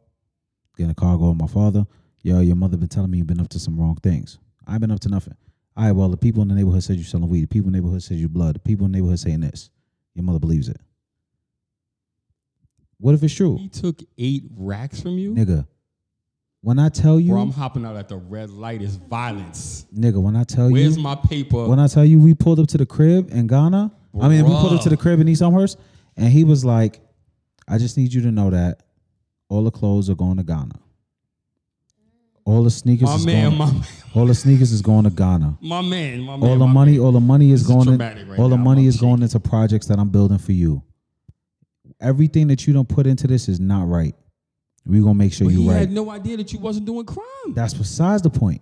Get in the car, go with my father. Yo, your mother been telling me you've been up to some wrong things. I ain't been up to nothing. All right, well, the people in the neighborhood said you're selling weed. The people in the neighborhood said you blood. The people in the neighborhood saying this. Your mother believes it. What if it's true? He took eight racks from you? Nigga, when I tell you, Bro, I'm hopping out at the red light. It's violence. nigga, when I tell Where's you, where's my paper? when I tell you we pulled up to the crib in Ghana, I mean, we pulled up to the crib in East Elmhurst, and he was like, I just need you to know that all the clothes are going to Ghana. All the sneakers My is man, going. my man, all the sneakers is going to Ghana. my man, my man. all the money, man. all the money is This is going. in, right all the money I'm is going into projects that I'm building for you. Everything that you don't put into this is not right. We gonna make sure But you he right. had no idea that you wasn't doing crime. That's besides the point.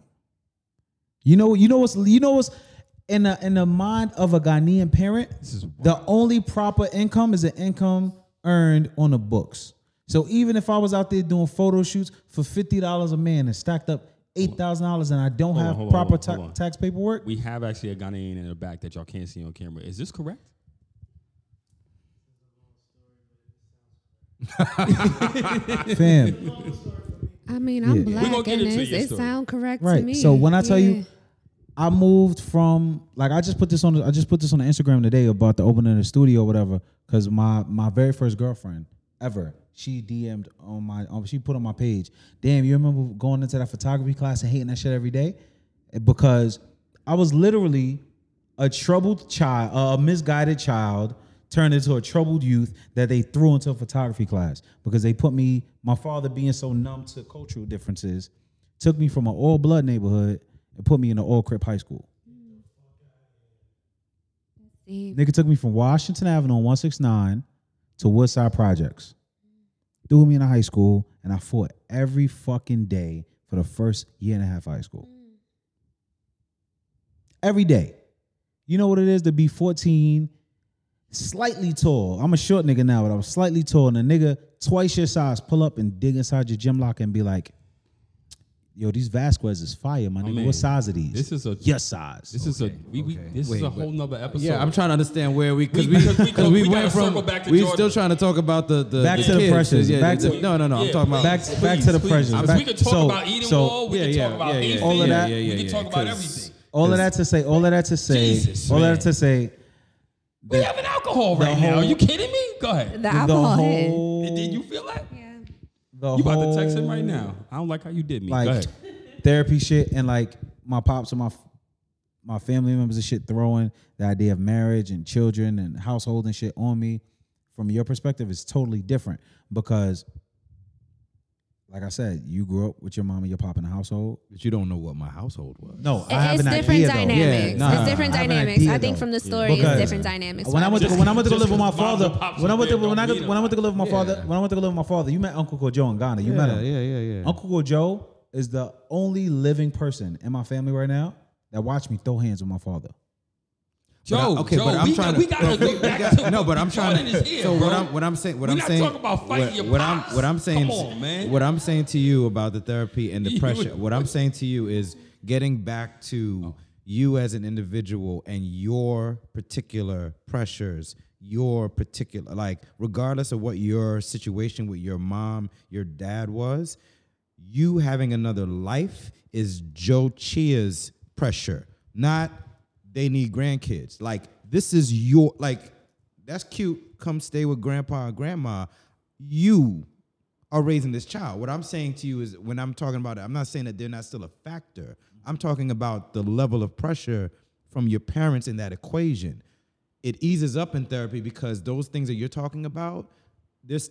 You know, you know what's you know what's in the in the mind of a Ghanaian parent. The only proper income is an income earned on the books. So even if I was out there doing photo shoots for fifty dollars a man and stacked up eight thousand dollars, and I don't Hold have on, proper on, ta- tax paperwork, we have actually a Ghanaian in the back that y'all can't see on camera. Is this correct? fam. I mean, I'm Yeah. We black, gonna get and into it's, your it story. sound correct to Right. me. So when I tell Yeah. you, I moved from like I just put this on. I just put this on the Instagram today about the opening of the studio, or whatever. Because my my very first girlfriend ever, she DM'd on my. Um, she put on my page. Damn, you remember going into that photography class and hating that shit every day? Because I was literally a troubled child, a misguided child turned into a troubled youth that they threw into a photography class because they put me, my father being so numb to cultural differences, took me from an all blood neighborhood and put me in an all crip high school. See, Nigga took me from Washington Avenue on 169 to Woodside Projects. Threw me in a high school, and I fought every fucking day for the first year and a half of high school. Mm. Every day. You know what it is to be 14, slightly tall. I'm a short nigga now, but I was slightly tall, and a nigga twice your size pull up and dig inside your gym locker and be like, Yo, these Vasquez is fire, my nigga. man, what size are these? This is a your size. This is a we, we okay. this is Wait, a but- whole nother episode. Yeah, I'm trying to understand where we because We- we because we because we, we gotta went from circle back to we Jordan. still trying to talk about the the Back the to the kids. pressures, Yeah, back the- to- no no no. I'm Yeah, talking about back please, back to the please. pressures. I mean, Back- we can talk so- about eating so- wall. We Yeah, can yeah, talk about yeah, yeah, anything. All of that- yeah, yeah, we can yeah, talk about 'cause- everything. all of that to say, all of that to say, Jesus, all of man. that to say, We have an alcohol right the now. Are you kidding me? Go ahead. the the alcohol hit. whole, Did you feel that? Yeah. the You about to text him right now. I don't like how you did me. Go like ahead. therapy shit and like my pops and my my family members and shit throwing the idea of marriage and children and household and shit on me from your perspective is totally different because like I said, you grew up with your mom and your pop in the household. But you don't know what my household was. No, I have It's an different idea though. dynamics. Yeah, nah, it's different I dynamics. idea, I think though. from the story, Because it's different dynamics. When I went to when I went to go live with my father, when I went to when I go- when I went to go live with my father, when I went to go live with my father, you met Uncle Joe in Ghana. You yeah, met him. yeah, yeah, yeah. Uncle Joe is the only living person in my family right now that watched me throw hands with my father. Joe, I- okay, Joe, but I'm we, trying got, to. we gotta back to no, but I'm trying to. here, so bro. what I'm what I'm saying what We're I'm not saying talking about fighting what, your what I'm what I'm saying on, man. what I'm saying to you about the therapy and the pressure. What I'm saying to you is getting back to you as an individual and your particular pressures your particular like regardless of what your situation with your mom your dad was you having another life is Joe Chia's pressure, not they need grandkids. Like this is your like that's cute. Come stay with grandpa and grandma. You are raising this child. What I'm saying to you is when I'm talking about it, I'm not saying that they're not still a factor. I'm talking about the level of pressure from your parents in that equation. It eases up in therapy because those things that you're talking about, this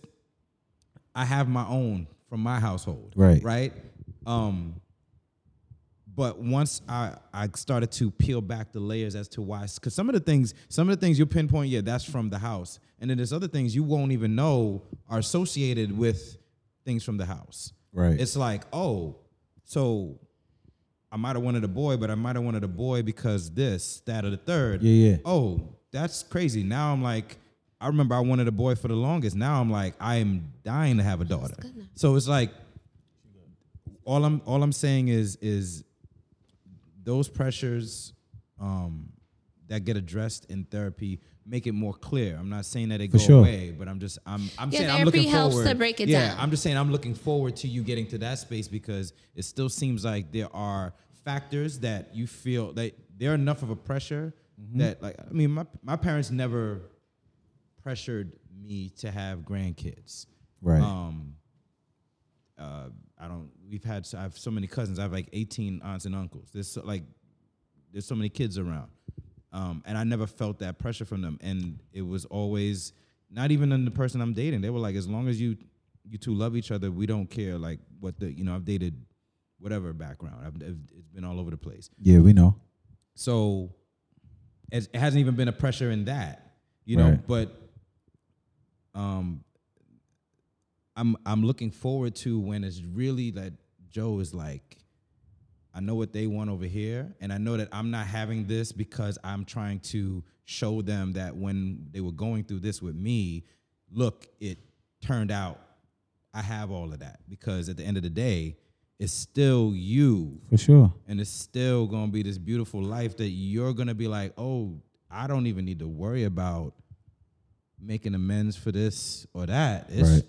I have my own from my household. Right. Right. Um, but once I I started to peel back the layers as to why, because some of the things, some of the things you pinpoint, yeah, that's from the house, and then there's other things you won't even know are associated with things from the house. Right. It's like, oh, so I might have wanted a boy, but I might have wanted a boy because this, that, or the third. Yeah, yeah. Oh, that's crazy. Now I'm like, I remember I wanted a boy for the longest. Now I'm like, I am dying to have a daughter. So it's like, all I'm all I'm saying is is those pressures um, that get addressed in therapy make it more clear. I'm not saying that they For go sure. away, but I'm just I'm I'm Yeah, saying I'm looking helps forward. to break it yeah, down. I'm just saying I'm looking forward to you getting to that space because it still seems like there are factors that you feel that they're enough of a pressure Mm-hmm. that like I mean my my parents never pressured me to have grandkids. Right. Um, uh, I don't. We've had. I have so many cousins. I have like 18 aunts and uncles. There's so, like, there's so many kids around, um, and I never felt that pressure from them. And it was always not even in the person I'm dating. They were like, as long as you you two love each other, we don't care like what the you know. I've dated whatever background. I've, it's been all over the place. Yeah, we know. So it hasn't even been a pressure in that, you know. Right. But um, I'm I'm looking forward to when it's really that Joe is like, I know what they want over here, and I know that I'm not having this because I'm trying to show them that when they were going through this with me, look, it turned out I have all of that because at the end of the day, it's still you For sure. and it's still gonna be this beautiful life that you're gonna be like, oh, I don't even need to worry about making amends for this or that. It's Right.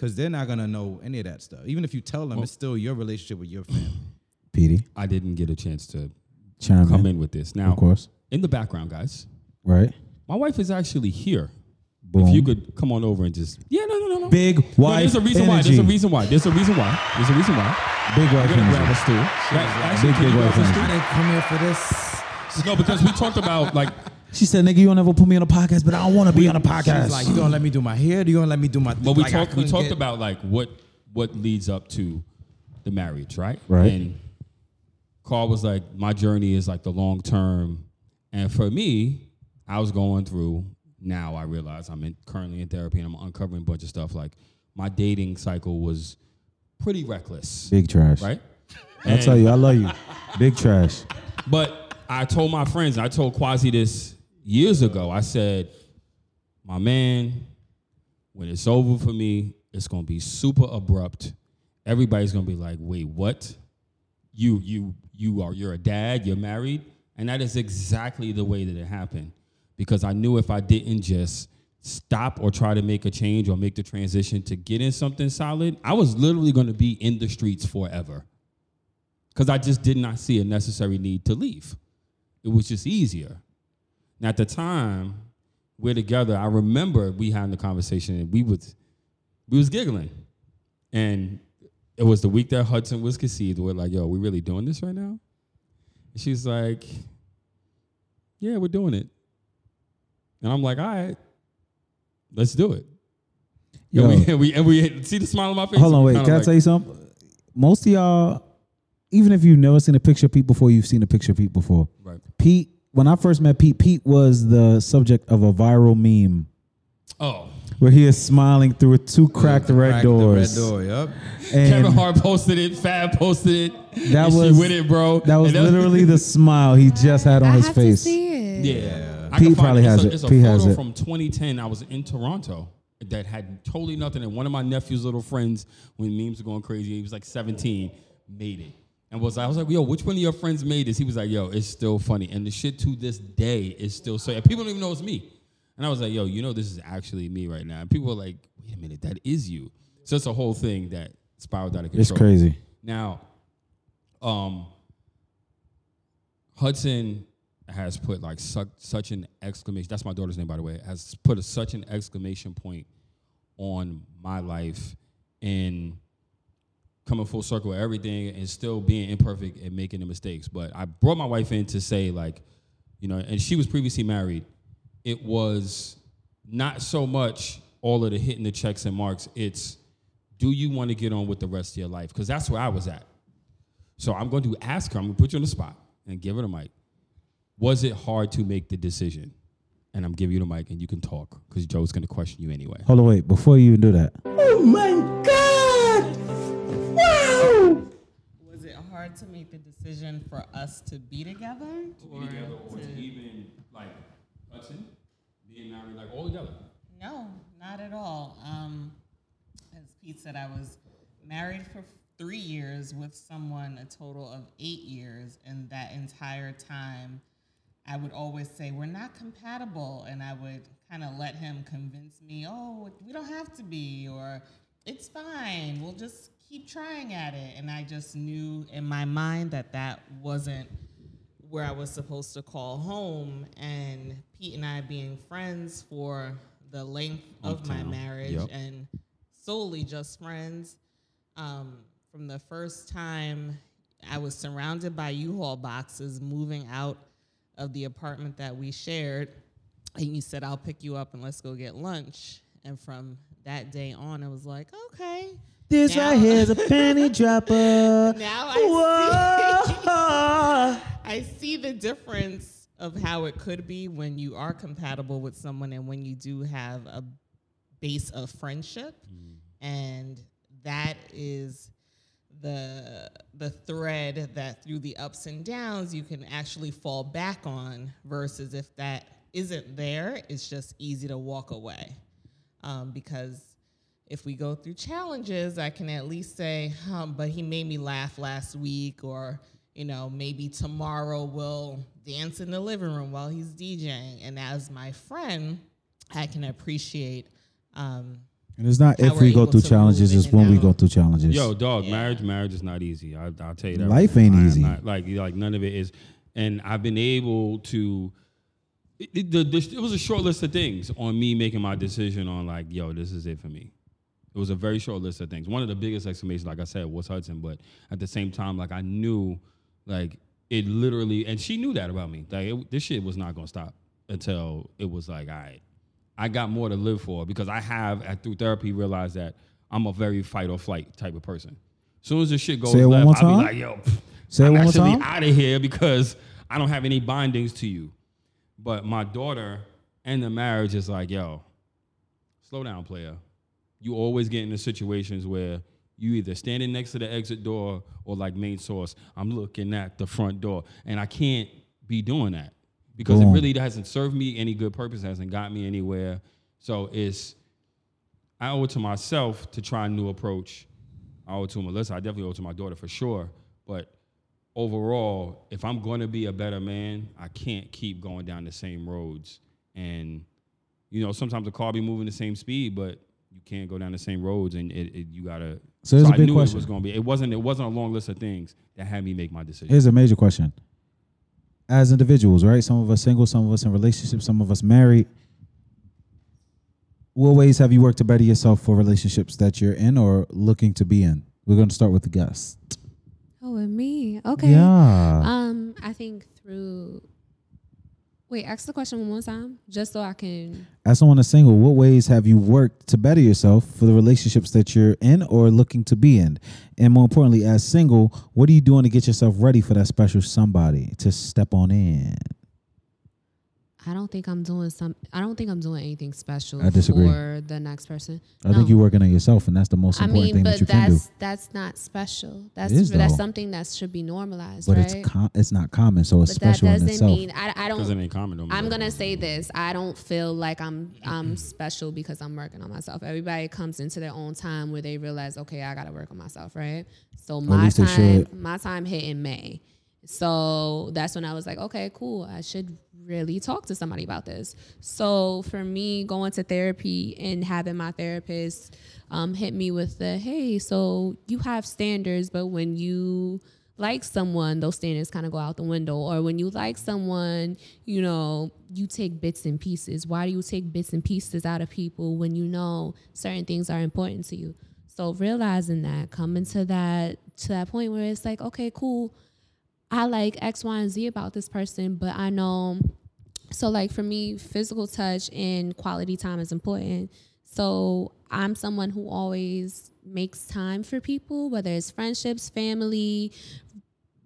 Because they're not gonna know any of that stuff. Even if you tell them, it's still your relationship with your family. Petey, I didn't get a chance to chime come in. in with this. Now, Of course. in the background, guys, Right. my wife is actually here. Boom. If you could come on over and just yeah, no, no, no, no. Big No, wife there's a reason why. There's a reason why. There's a reason why. There's a reason why. Big wife We're gonna grab a stool. That- actually, Big, can big you wife grab a stool? didn't come here for this. No, because we talked about like She said, "Nigga, you don't ever put me on a podcast, but I don't want to be on a podcast." She's like, you gonna let me do my hair? Do you gonna let me do my? But we like, talked we talked get- about like what what leads up to the marriage, right? Right. And Carl was like, my journey is like the long term, and for me, I was going through. Now I realize I'm in, currently in therapy and I'm uncovering a bunch of stuff. Like my dating cycle was pretty reckless, Big trash. right? I'll tell you, I love you. Big trash. But I told my friends, I told Quasi this years ago. I said, my man, when it's over for me, it's gonna be super abrupt. Everybody's gonna be like, wait, what? You you you are you're a dad, you're married. And that is exactly the way that it happened. Because I knew if I didn't just stop or try to make a change or make the transition to get in something solid, I was literally gonna be in the streets forever because I just did not see a necessary need to leave. It was just easier. And at the time, we're together. I remember we having the conversation and we was we was giggling. And it was the week that Hudson was conceived. We're like, yo, we really doing this right now? And she's like, Yeah, we're doing it. And I'm like, all right, let's do it. Yo. And we, and we and we see the smile on my face. Hold on, wait. Can I tell you something? Most of y'all, even if you've never seen a picture of Pete before, you've seen a picture of Pete before. Right. Pete, when I first met Pete, Pete was the subject of a viral meme Oh. where he is smiling through two cracked red Crack the doors. red door. Yep. And Kevin Hart posted it. Fab posted it. That and was- she with it, bro. That was literally the smile he just had on I his have face. to see it. Yeah, I Pete can probably It's has a- it. It's a Pete photo has it. from 2010. I was in Toronto that had totally nothing. And one of my nephew's little friends, when memes were going crazy, he was like 17, made it. And was I was like, yo, which one of your friends made this? He was like, yo, it's still funny. And the shit to this day is still so. and People don't even know it's me. And I was like, yo, you know, this is actually me right now. And people were like, wait a minute, that is you. So it's a whole thing that spiraled out of control. It's crazy. Now, um, Hudson has put like such, such an exclamation. That's my daughter's name, by the way. Has put a, such an exclamation point on my life and coming full circle with everything and still being imperfect and making the mistakes. But I brought my wife in to say like, you know, and she was previously married. It was not so much all of the hitting the checks and marks. It's do you want to get on with the rest of your life? Because that's where I was at. So I'm going to ask her, I'm going to put you on the spot and give her the mic. Was it hard to make the decision? And I'm giving you the mic and you can talk because Joe's going to question you anyway. Hold on, wait. Before you even do that, oh Was it hard to make the decision for us to be together? To Or or to- even like Hudson being married, like all together. No, not at all. Um, as Pete said, I was married for three years with someone a total of eight years, and that entire time, I would always say we're not compatible, and I would kind of let him convince me, oh, we don't have to be, or it's fine, we'll just keep trying at it, and I just knew in my mind that that wasn't where I was supposed to call home, and Pete and I being friends for the length of my marriage Yep. and solely just friends. Um, from the first time I was surrounded by U-Haul boxes moving out of the apartment that we shared, and you said, I'll pick you up and let's go get lunch. And from that day on, I was like, okay, This Now- right here is a penny dropper. Now I see. I see the difference of how it could be when you are compatible with someone and when you do have a base of friendship. And that is the the thread that through the ups and downs you can actually fall back on versus if that isn't there, it's just easy to walk away. Um, because if we go through challenges, I can at least say, um, but he made me laugh last week, or, you know, maybe tomorrow we'll dance in the living room while he's DJing. And as my friend, I can appreciate. Um, And it's not if we're go through challenges, it's in and when we go through challenges. Yo, dog, Yeah. marriage, marriage is not easy. I, I'll tell you that. Life right ain't. I easy. not- like, like none of it is. And I've been able to. It, it, the, the, it was a short list of things on me making my decision on like, yo, this is it for me. It was a very short list of things. One of the biggest exclamations, like I said, was Hudson. But at the same time, like I knew, like it literally, and she knew that about me. Like it, this shit was not gonna stop until it was like, all right, I got more to live for because I have at through therapy realized that I'm a very fight or flight type of person. As soon as this shit goes Say left, I'll be like, yo, pff, Say I'm actually out of here because I don't have any bindings to you. But my daughter and the marriage is like, yo, slow down, player. You always get into situations where you either standing next to the exit door or like main source. I'm looking at the front door, and I can't be doing that because it really hasn't served me any good purpose. Hasn't got me anywhere. So it's I owe it to myself to try a new approach. I owe it to Melissa. I definitely owe it to my daughter for sure. But overall, if I'm going to be a better man, I can't keep going down the same roads. And you know, sometimes the car be moving the same speed, but you can't go down the same roads, and it, it, you gotta. So here's a I big knew question. it was going to be. It wasn't. It wasn't a long list of things that had me make my decision. Here's a major question. As individuals, right? Some of us single, some of us in relationships, some of us married. What ways have you worked to better yourself for relationships that you're in or looking to be in? We're going to start with the guest. Oh, with me. Okay. Yeah. Um, I think through. Wait, ask the question one more time, just so I can. As someone that's single, what ways have you worked to better yourself for the relationships that you're in or looking to be in? And more importantly, as single, what are you doing to get yourself ready for that special somebody to step on in? I don't think I'm doing some. I don't think I'm doing anything special I disagree. for the next person. I think you're working on yourself, and that's the most I important mean, thing that you can do. But that's that's not special. That's is, that's something that should be normalized, But right? it's com- it's not common, so it's special. but that special in doesn't itself. mean I, I Because it don't. ain't common. no more. I'm gonna say this. I don't feel like I'm I'm special because I'm working on myself. Everybody comes into their own time where they realize, okay, I gotta work on myself, right? So my time, should. my time hit in May. So that's when I was like, okay, cool. I should really talk to somebody about this. So for me, going to therapy and having my therapist um, hit me with the, hey, so you have standards, but when you like someone, those standards kind of go out the window. Or when you like someone, you know, you take bits and pieces. Why do you take bits and pieces out of people when you know certain things are important to you? So realizing that, coming to that to that point where it's like, okay, cool. I like X, Y, and Z about this person, but I know. So, like for me, physical touch and quality time is important. So, I'm someone who always makes time for people, whether it's friendships, family,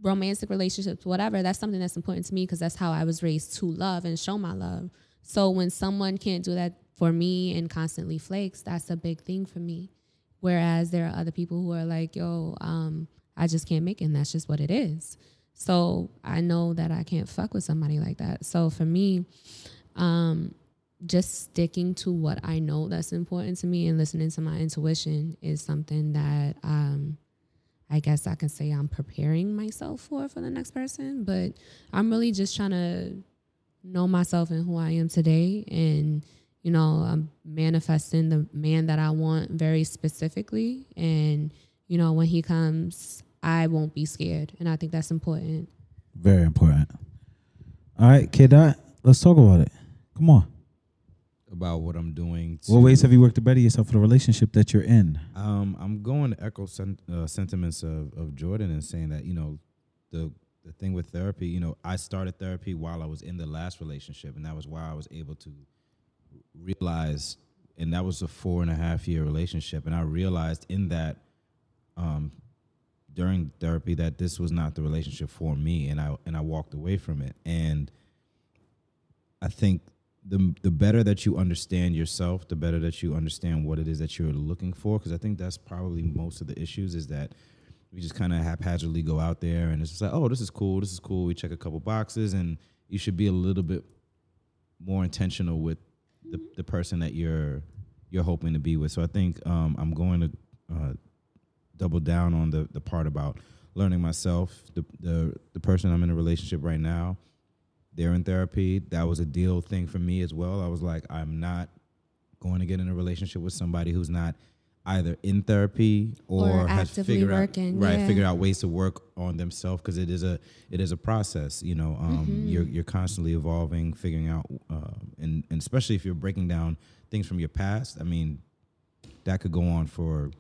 romantic relationships, whatever. That's something that's important to me because that's how I was raised to love and show my love. So, when someone can't do that for me and constantly flakes, that's a big thing for me. Whereas there are other people who are like, yo, um, I just can't make it, and that's just what it is. So I know that I can't fuck with somebody like that. So for me, um, just sticking to what I know that's important to me and listening to my intuition is something that um, I guess I can say I'm preparing myself for for the next person. But I'm really just trying to know myself and who I am today, and you know, I'm manifesting the man that I want very specifically, and you know, when he comes, I won't be scared, and I think that's important. Very important. All right, kid, Dot, let's talk about it. Come on. about what I'm doing. To, What ways have you worked to better yourself for the relationship that you're in? Um, I'm going to echo sen- uh, sentiments of, of Jordan and saying that you know, the the thing with therapy, you know, I started therapy while I was in the last relationship, and that was why I was able to realize, and that was a four and a half year relationship, and I realized in that um, during therapy that this was not the relationship for me, and I and I walked away from it. And I think the the better that you understand yourself, the better that you understand what it is that you're looking for. Because I think that's probably most of the issues is that we just kind of haphazardly go out there and it's just like, oh, this is cool, this is cool. We check a couple boxes, and you should be a little bit more intentional with the the person that you're you're hoping to be with. So I think um, I'm going to uh, double down on the the part about learning myself. The the the person I'm in a relationship right now, they're in therapy. That was a deal thing for me as well. I was like, I'm not going to get in a relationship with somebody who's not either in therapy or, Or has actively figured working, out right yeah. figured out ways to work on themselves because it is a it is a process you know um, Mm-hmm. you're you're constantly evolving figuring out uh, and and especially if you're breaking down things from your past i mean that could go on for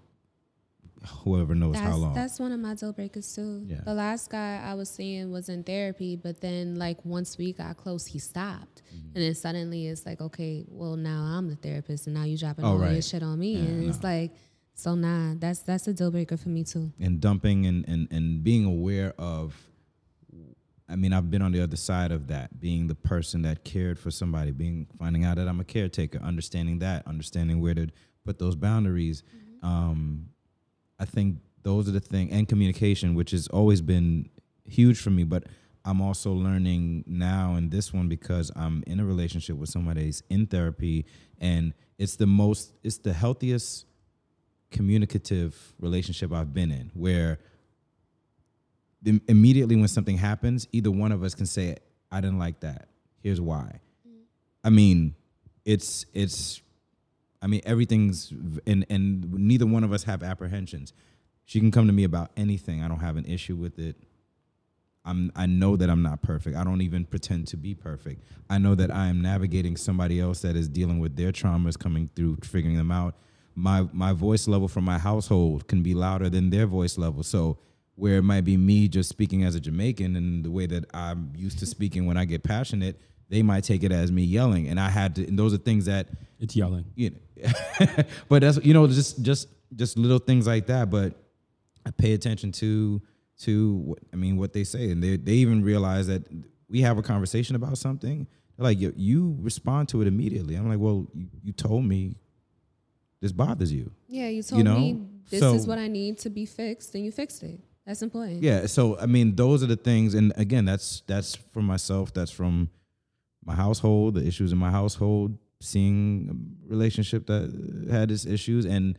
whoever knows how long that's one of my deal breakers too. Yeah. The last guy I was seeing was in therapy, but then like once we got close, he stopped, Mm-hmm. and then suddenly it's like, okay, well now I'm the therapist, and now you dropping Oh, all your shit on me, Yeah, and it's like, so nah, that's that's a deal breaker for me too. and dumping and, and and being aware of I mean, I've been on the other side of that, being the person that cared for somebody, being finding out that I'm a caretaker, understanding that, understanding where to put those boundaries. Um, I think those are the thing, and communication, which has always been huge for me. But I'm also learning now in this one because I'm in a relationship with somebody that's in therapy, and it's the most, it's the healthiest communicative relationship I've been in, where the, immediately when something happens, either one of us can say, "I didn't like that. Here's why." Mm. I mean, it's it's. I mean, everything's and and neither one of us have apprehensions. She can come to me about anything. I don't have an issue with it. I'm I know that I'm not perfect. I don't even pretend to be perfect. I know that I am navigating somebody else that is dealing with their traumas coming through figuring them out. My my voice level from my household can be louder than their voice level. So where it might be me just speaking as a Jamaican and the way that I'm used to speaking when I get passionate, they might take it as me yelling. And I had to and those are things that It's yelling. you know but that's you know just just just little things like that but i pay attention to to what i mean what they say and they they even realize that we have a conversation about something they're like you, you respond to it immediately i'm like well you, you told me this bothers you Yeah, you told know, me this so- is what I need to be fixed, and you fixed it. That's important. yeah so i mean those are the things and again that's that's from myself that's from my household the issues in my household seeing a relationship that had its issues and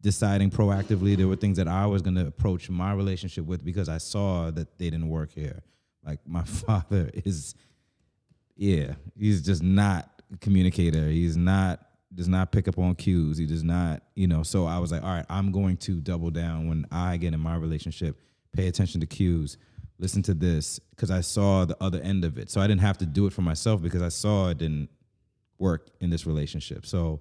deciding proactively there were things that i was going to approach my relationship with because i saw that they didn't work here. Like my father is yeah he's just not a communicator. He's not does not pick up on cues. He does not you know so i was like all right i'm going to double down when i get in my relationship. Pay attention to cues. Listen to this. Because i saw the other end of it. So i didn't have to do it for myself because i saw it didn't work in this relationship so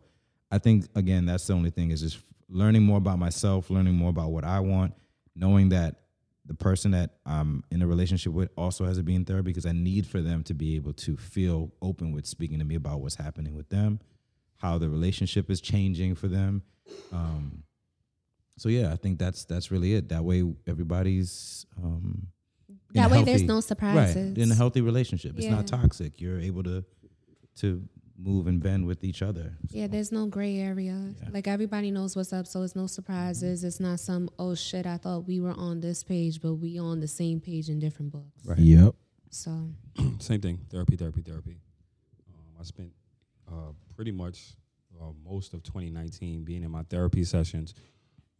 i think again that's the only thing is just learning more about myself learning more about what i want knowing that the person that I'm in a relationship with also has to be in therapy because I need for them to be able to feel open with speaking to me about what's happening with them, how the relationship is changing for them. Um, so yeah, I think that's that's really it. That way, everybody's um, That way, there's no surprises. Right, in a healthy relationship, it's not toxic. You're able to to move and bend with each other. Yeah, there's no gray area. Yeah. Like everybody knows what's up, so it's no surprises. It's not some oh shit. I thought we were on this page, but we on the same page in different books. Right. Yep. So Same thing. Therapy, therapy, therapy. Um, I spent uh, pretty much uh, most of 2019 being in my therapy sessions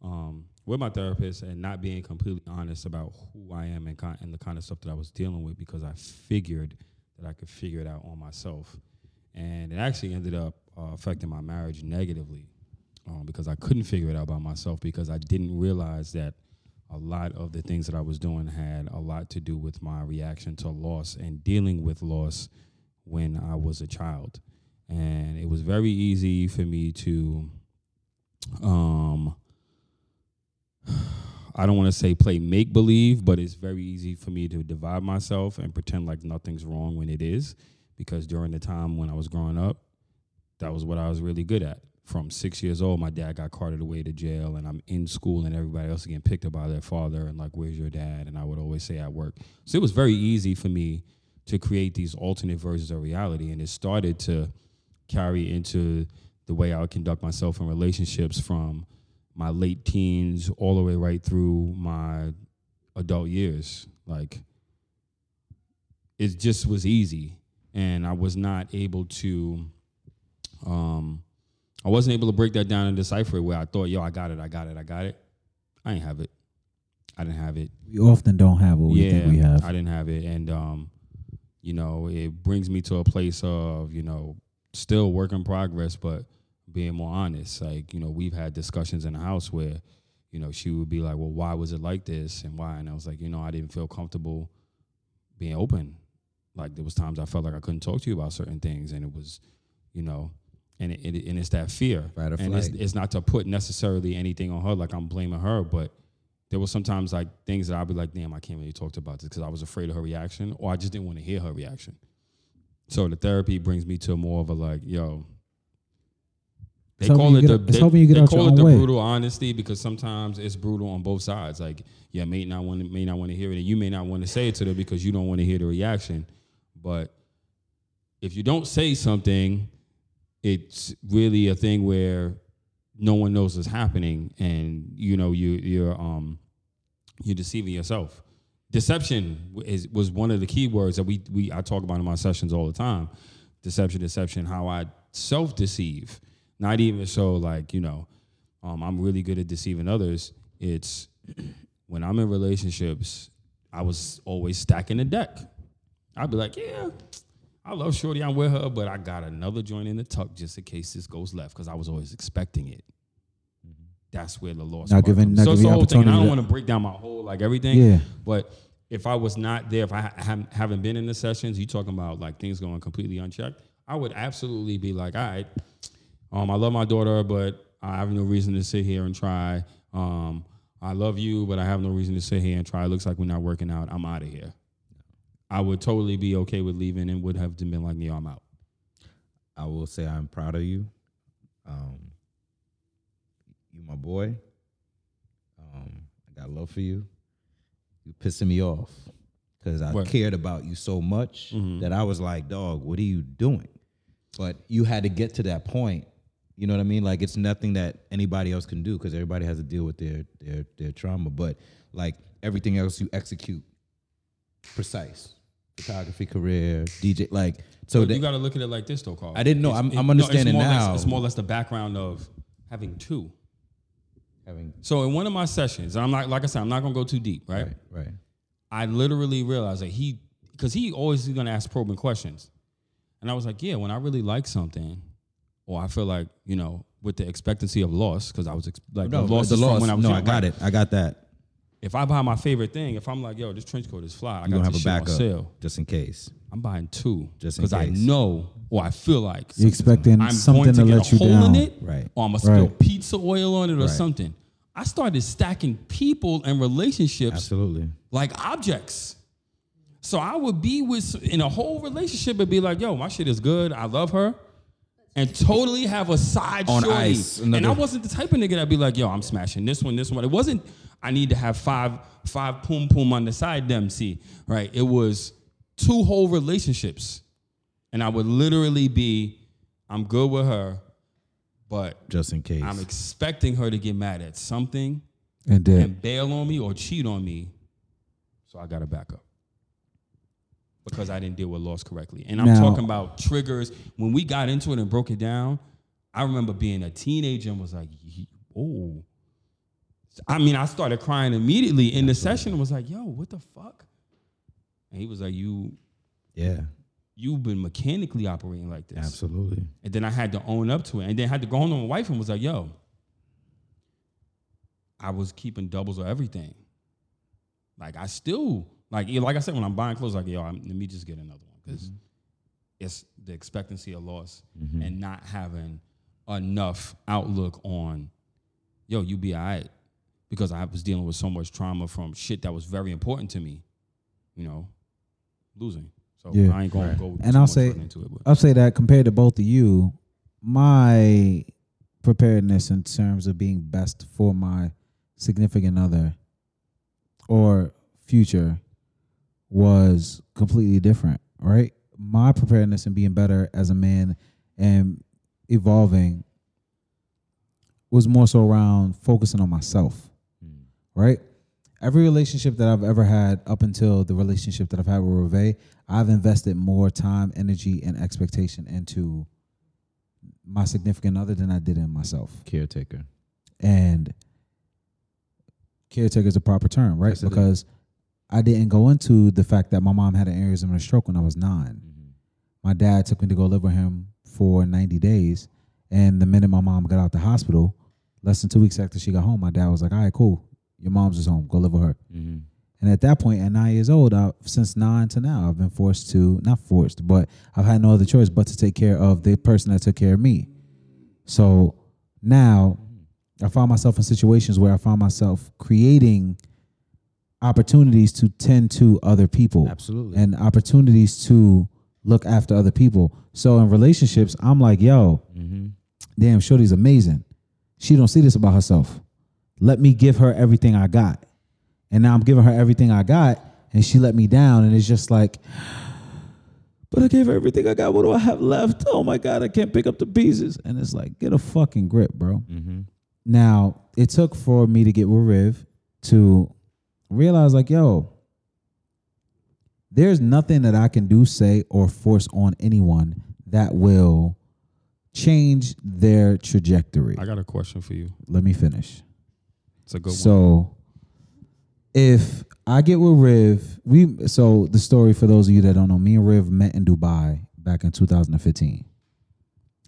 um, with my therapist and not being completely honest about who I am and, ki- and the kind of stuff that I was dealing with because I figured that I could figure it out on myself. And it actually ended up uh, affecting my marriage negatively um, because I couldn't figure it out by myself because I didn't realize that a lot of the things that I was doing had a lot to do with my reaction to loss and dealing with loss when I was a child. And it was very easy for me to um I don't want to say play make believe, but it's very easy for me to divide myself and pretend like nothing's wrong when it is because during the time when I was growing up, that was what I was really good at. from six years old, my dad got carted away to jail, and I'm in school, and everybody else is getting picked up by their father, and like, where's your dad? And I would always say at work. So it was very easy for me to create these alternate versions of reality, and it started to carry into the way I would conduct myself in relationships from my late teens all the way right through my adult years. Like, it just was easy, and I was not able to. Um, I wasn't able to break that down and decipher it where I thought, yo, I got it, I got it, I got it. I ain't have it. I didn't have it. We often don't have what we think we have. I didn't have it. And um, you know, it brings me to a place of, you know, still work in progress, but being more honest. Like, you know, we've had discussions in the house where, you know, she would be like, Well, why was it like this? And why? And I was like, you know, I didn't feel comfortable being open. Like there was times I felt like I couldn't talk to you about certain things and it was, you know, and it, it and it's that fear. Fight or and it's, it's not to put necessarily anything on her, like I'm blaming her, but there was sometimes like things that I'd be like, damn, I can't really talk about this because I was afraid of her reaction, or I just didn't want to hear her reaction. So the therapy brings me to more of a like, yo. They It's call it the they, they call it the way. brutal honesty because sometimes it's brutal on both sides. Like, yeah, may not want to may not want to hear it, and you may not want to say it to them because you don't want to hear the reaction. But if you don't say something, it's really a thing where no one knows what's happening, and you know you you're um you're deceiving yourself. Deception is was one of the key words that we we I talk about in my sessions all the time. Deception, deception. How I self deceive, not even so like you know, um, I'm really good at deceiving others. It's when I'm in relationships, I was always stacking the deck. I'd be like, yeah, I love Shorty, I'm with her, but I got another joint in the tuck just in case this goes left because I was always expecting it. That's where the loss. Not giving- not so it's the whole thing. and I don't want to break down my whole like everything. Yeah. But if I was not there, if I ha- haven't- haven't been in the sessions, you talking about like things going completely unchecked, I would absolutely be like, all right, um, I love my daughter, but I have no reason to sit here and try. Um, I love you, but I have no reason to sit here and try. It looks like we're not working out. I'm out of here. I would totally be okay with leaving and would have been like, yo, I'm out. I will say I'm proud of you. Um, you my boy. Um, I got love for you. You pissing me off because I What? cared about you so much Mhm. that I was like, dog, what are you doing? But you had to get to that point. You know what I mean? Like it's nothing that anybody else can do because everybody has to deal with their their their trauma. But like everything else, you execute precise. Photography career, DJ, like so. That, you got to look at it like this, though, Carl. I didn't know. It's- I'm- it- I'm no, it's understanding less- now. it's more or less the background of having two. having So in one of my sessions, and I'm not like I said, I'm not gonna go too deep, right? right, right. I literally realized that he, because he always is gonna ask probing questions, and I was like, yeah, when I really like something, or I feel like you know, with the expectancy of loss, because I was ex- like No, the loss the loss. when I was no, young, I got right? it. I got that. If I buy my favorite thing, if I'm like, yo, this trench coat is fly, I You got gonna have a shit on backup sale. just in case. I'm buying two Just in because I know or I feel like You're expecting I'm something going to, to get let a you hole down. in it, Right. or I'm gonna spill Right. pizza oil on it or Right. something. I started stacking people and relationships Absolutely. like objects. So I would be with in a whole relationship and be like, "Yo, my shit is good. I love her," and totally have a side On shorty. ice, And I wasn't the type of nigga that'd be like, "Yo, I'm smashing this one, this one." It wasn't. I need to have five five poom poom on the side. Them see right. It was two whole relationships, and I would literally be, "I'm good with her." But Just in case. I'm expecting her to get mad at something And then and bail on me or cheat on me. So I got to back up because I didn't deal with loss correctly. And I'm Now- talking about triggers. When we got into it and broke it down, I remember being a teenager and was like, "Ye- oh. I mean, I started crying immediately in the session and was like, yo, what the fuck? And he was like, you, yeah. you've been mechanically operating like this. Absolutely. And then I had to own up to it. And then I had to go home to my wife and was like, yo, I was keeping doubles of everything. Like I still, like yeah, like I said, when I'm buying clothes, like, yo, I'm, let me just get another one. Because mm-hmm. it's the expectancy of loss mm-hmm. and not having enough outlook on, yo, you be all right. Because I was dealing with so much trauma from shit that was very important to me, you know, losing. So Yeah. I ain't gonna Right. go And too I'll say- into it. But. I'll say that compared to both of you, my preparedness in terms of being best for my significant other or future was completely different, right? My preparedness and being better as a man and evolving was more so around focusing on myself, hmm. right? Every relationship that I've ever had up until the relationship that I've had with Reve, I've invested more time, energy, and expectation into my significant other than I did in myself. Caretaker. And caretaker is a proper term, right? Yes, it is. I didn't go into the fact that my mom had an aneurysm and a stroke when I was 9 My dad took me to go live with him for 90 days. And the minute my mom got out the hospital, less than two weeks after she got home, my dad was like, all right, cool. Your mom's just home. Go live with her. Mm-hmm. And at that point, at nine years old, I, since nine to now, I've been forced to, not forced, but I've had no other choice but to take care of the person that took care of me. So now I find myself in situations where I find myself creating opportunities to tend to other people Absolutely. and opportunities to look after other people. So in relationships, I'm like, yo, Mm-hmm. damn, Shorty's amazing. She don't see this about herself. Let me give her everything I got. And now I'm giving her everything I got, and she let me down. And it's just like, but I gave her everything I got. What do I have left? Oh my God, I can't pick up the pieces. And it's like, get a fucking grip, bro. Mm-hmm. Now, it took for me to get with Riv to realize, like, yo, there's nothing that I can do, say, or force on anyone that will change their trajectory. I got a question for you. Let me finish. It's a good one. So, if I get with Riv, we so the story for those of you that don't know, me and Riv met in Dubai back in 2015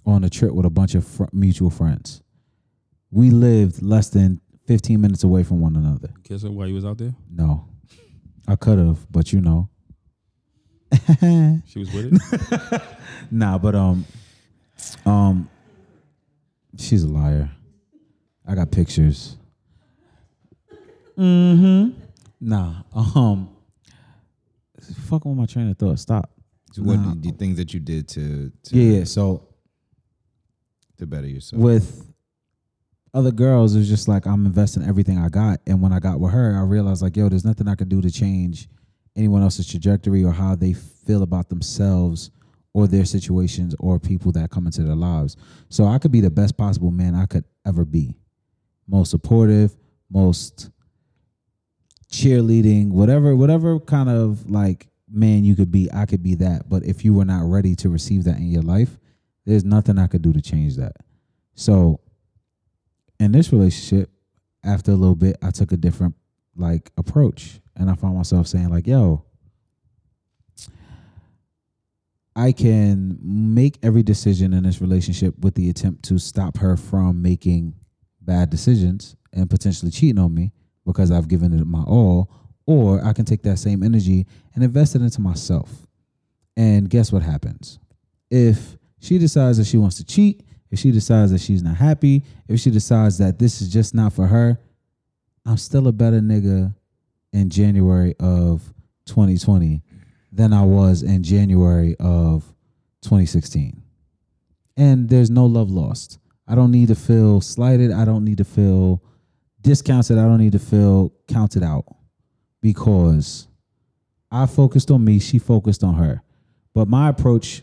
on a trip with a bunch of fr- mutual friends. We lived less than 15 minutes away from one another. Kiss her while you was out there. No, I could have, but you know, She was with it. nah. But um, um, she's a liar. I got pictures. Mm-hmm. Nah. Um. Fucking with my train of thought. Stop. So what Nah. the things that you did to to, Yeah, yeah. So to better yourself? with other girls, it was just like I'm investing everything I got. And when I got with her, I realized like, yo, there's nothing I could do to change anyone else's trajectory or how they feel about themselves or their situations or people that come into their lives. So I could be the best possible man I could ever be. Most supportive, most cheerleading, whatever, whatever kind of like man you could be, I could be that. But if you were not ready to receive that in your life, there's nothing I could do to change that. So in this relationship, after a little bit, I took a different like approach. And I found myself saying, like, yo, I can make every decision in this relationship with the attempt to stop her from making bad decisions and potentially cheating on me because I've given it my all. Or I can take that same energy and invest it into myself. And guess what happens? If she decides that she wants to cheat, if she decides that she's not happy, if she decides that this is just not for her, I'm still a better nigga in January of 2020 than I was in January of 2016. And there's no love lost. I don't need to feel slighted. I don't need to feel discounted. I don't need to feel counted out because I focused on me, she focused on her. But my approach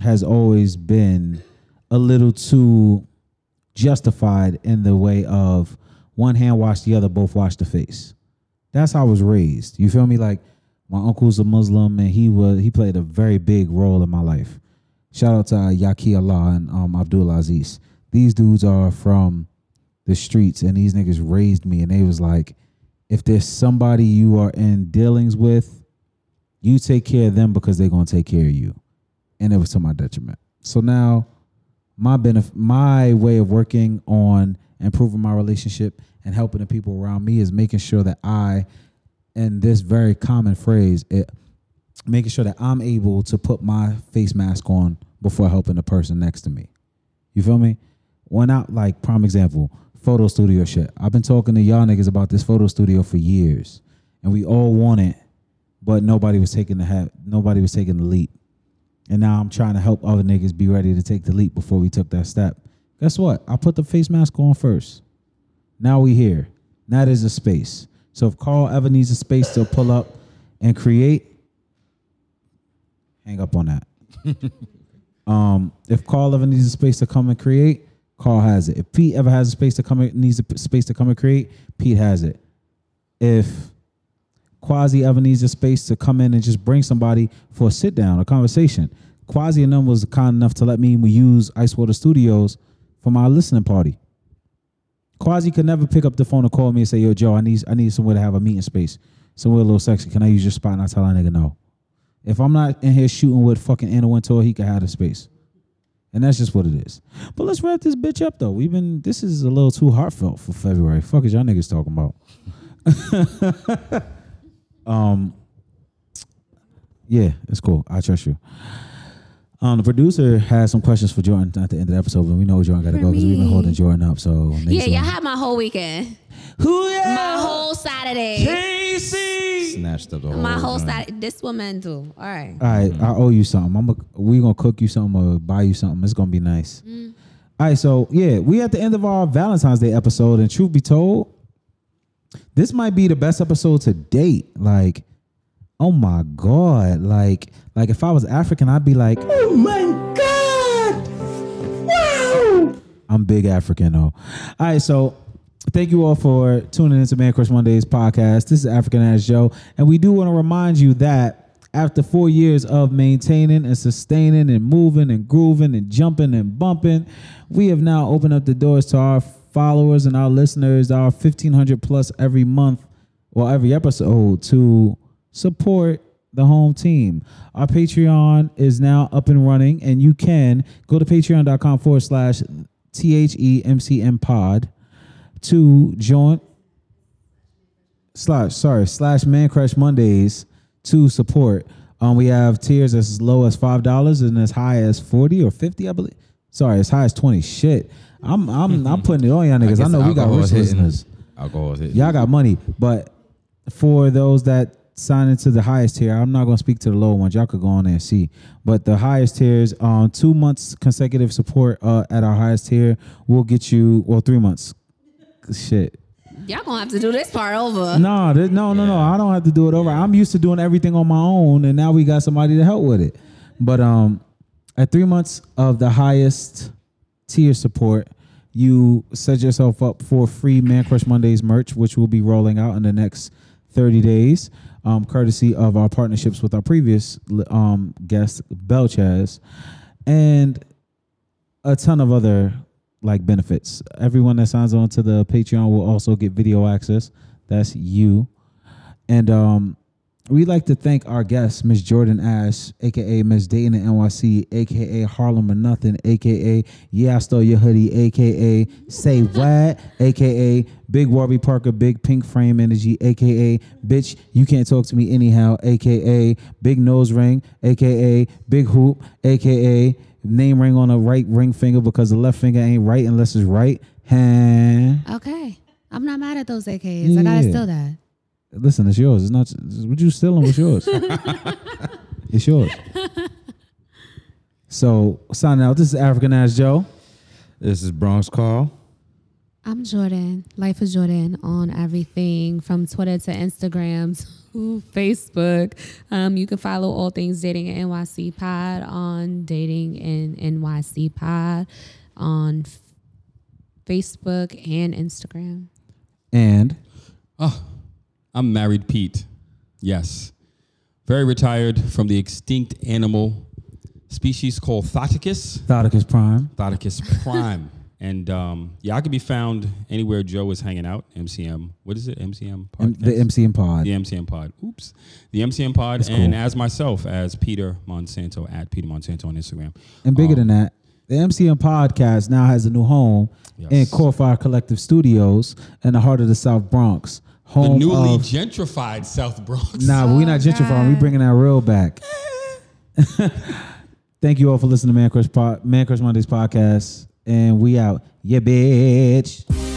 has always been a little too justified in the way of one hand wash the other, both wash the face. That's how I was raised. You feel me? Like my uncle's a Muslim and he was he played a very big role in my life. Shout out to uh, Yaqi Allah and um, Abdul Aziz. These dudes are from the streets and these niggas raised me and they was like, if there's somebody you are in dealings with, you take care of them because they're gonna take care of you. And it was to my detriment. So now my benefit my way of working on improving my relationship and helping the people around me is making sure that I and this very common phrase it making sure that I'm able to put my face mask on before helping the person next to me. You feel me? When out like prime example, photo studio shit. I've been talking to y'all niggas about this photo studio for years. And we all want it, but nobody was taking the have nobody was taking the leap. And now I'm trying to help other niggas be ready to take the leap before we took that step. Guess what? I put the face mask on first. Now we here. Now there's a space. So if Carl ever needs a space to pull up and create, hang up on that. um, if Carl ever needs a space to come and create, Carl has it. If Pete ever has a space to come and needs a space to come and create, Pete has it. If Quasi a space to come in and just bring somebody for a sit down, a conversation. Quasi and them was kind enough to let me use Ice Water Studios for my listening party. Quasi could never pick up the phone and call me and say, "Yo, Joe, I need I need somewhere to have a meeting space, somewhere a little sexy. Can I use your spot?" And I tell that nigga no. If I'm not in here shooting with fucking Anna Wintour, he can have the space. And that's just what it is. But let's wrap this bitch up though. We've been this is a little too heartfelt for February. Fuck is y'all niggas talking about? um yeah, it's cool. I trust you. Um, the producer has some questions for Jordan at the end of the episode, but we know Jordan got to go because we've been holding Jordan up. So Yeah, y'all one. had my whole weekend, Who yeah? my whole Saturday, Casey. Snatched up the whole. my whole. Saturday. This woman do. All right. All right, I owe you something. I'm a, we gonna cook you something or buy you something. It's gonna be nice. All right, so yeah, we at the end of our Valentine's Day episode, and truth be told, this might be the best episode to date. Like, oh my god, like, like if I was African, I'd be like, oh my god, wow. I'm big African though. All right, so thank you all for tuning into Man Crush Mondays podcast. This is African Ass Joe, and we do want to remind you that after four years of maintaining and sustaining and moving and grooving and jumping and bumping, we have now opened up the doors to our followers and our listeners, our 1500 plus every month or every episode to support the home team. Our Patreon is now up and running, and you can go to patreon.com forward slash T H E M C M pod to join slash sorry slash man crush Mondays to support. Um, we have tiers as low as five dollars and as high as forty or fifty, I believe. Sorry, as high as twenty. Shit, I'm I'm I'm putting it on y'all niggas. I, guess know we got alcohol rich is hitting. listeners. Alcohol is hitting. Y'all got money, but for those that sign into the highest tier, I'm not gonna speak to the lower ones. Y'all could go on there and see. But the highest tiers, um, two months consecutive support uh, at our highest tier will get you, well, three months. Shit. Y'all gonna have to do this part over. No, th- no, no, no. I don't have to do it over. I'm used to doing everything on my own, and now we got somebody to help with it. But um, at three months of the highest tier support, you set yourself up for free Man Crush Mondays merch, which will be rolling out in the next 30 days, um, courtesy of our partnerships with our previous um, guest, Belchaz, and a ton of other like benefits. Everyone that signs on to the Patreon will also get video access. That's you. And um we'd like to thank our guest, Miss Jordan Ash, aka Miss Dating NYC, aka Harlem or Nothing, aka Yeah, I Stole Your Hoodie, aka Say What, aka Big Warby Parker, Big Pink Frame Energy, aka Bitch, You Can't Talk to Me Anyhow, aka Big Nose Ring, aka Big Hoop, aka Name ring on the right ring finger because the left finger ain't right unless it's right. hand. Okay. I'm not mad at those AKs. I gotta Yeah. steal that. Listen, it's yours. It's not. What you stealing? What's yours? it's yours. So signing out. This is African Ass Joe. This is Bronx Call. I'm Jordan. Life is Jordan on everything from Twitter to Instagram to Facebook. Um, you can follow all things Dating in NYC Pod on Dating in NYC Pod on F- Facebook and Instagram. And Oh, I'm married Pete. Yes. Very retired from the extinct animal species called Thoticus. Thoticus Prime. Thoticus prime. and um, yeah, I could be found anywhere Joe is hanging out. MCM. What is it? MCM M- the MCM Pod. The MCM pod. Oops. The MCM pod. That's and cool. as myself, as Peter Monsanto, at Peter Monsanto on Instagram. And bigger Um, than that, the MCM Podcast now has a new home in Yes. Core Fire Collective Studios in the heart of the South Bronx. The newly of, gentrified South Bronx. Nah, we not gentrifying. We bringing that real back. Thank you all for listening to Man Crush, Pod, Man Crush Mondays podcast, and we out. Yeah, bitch.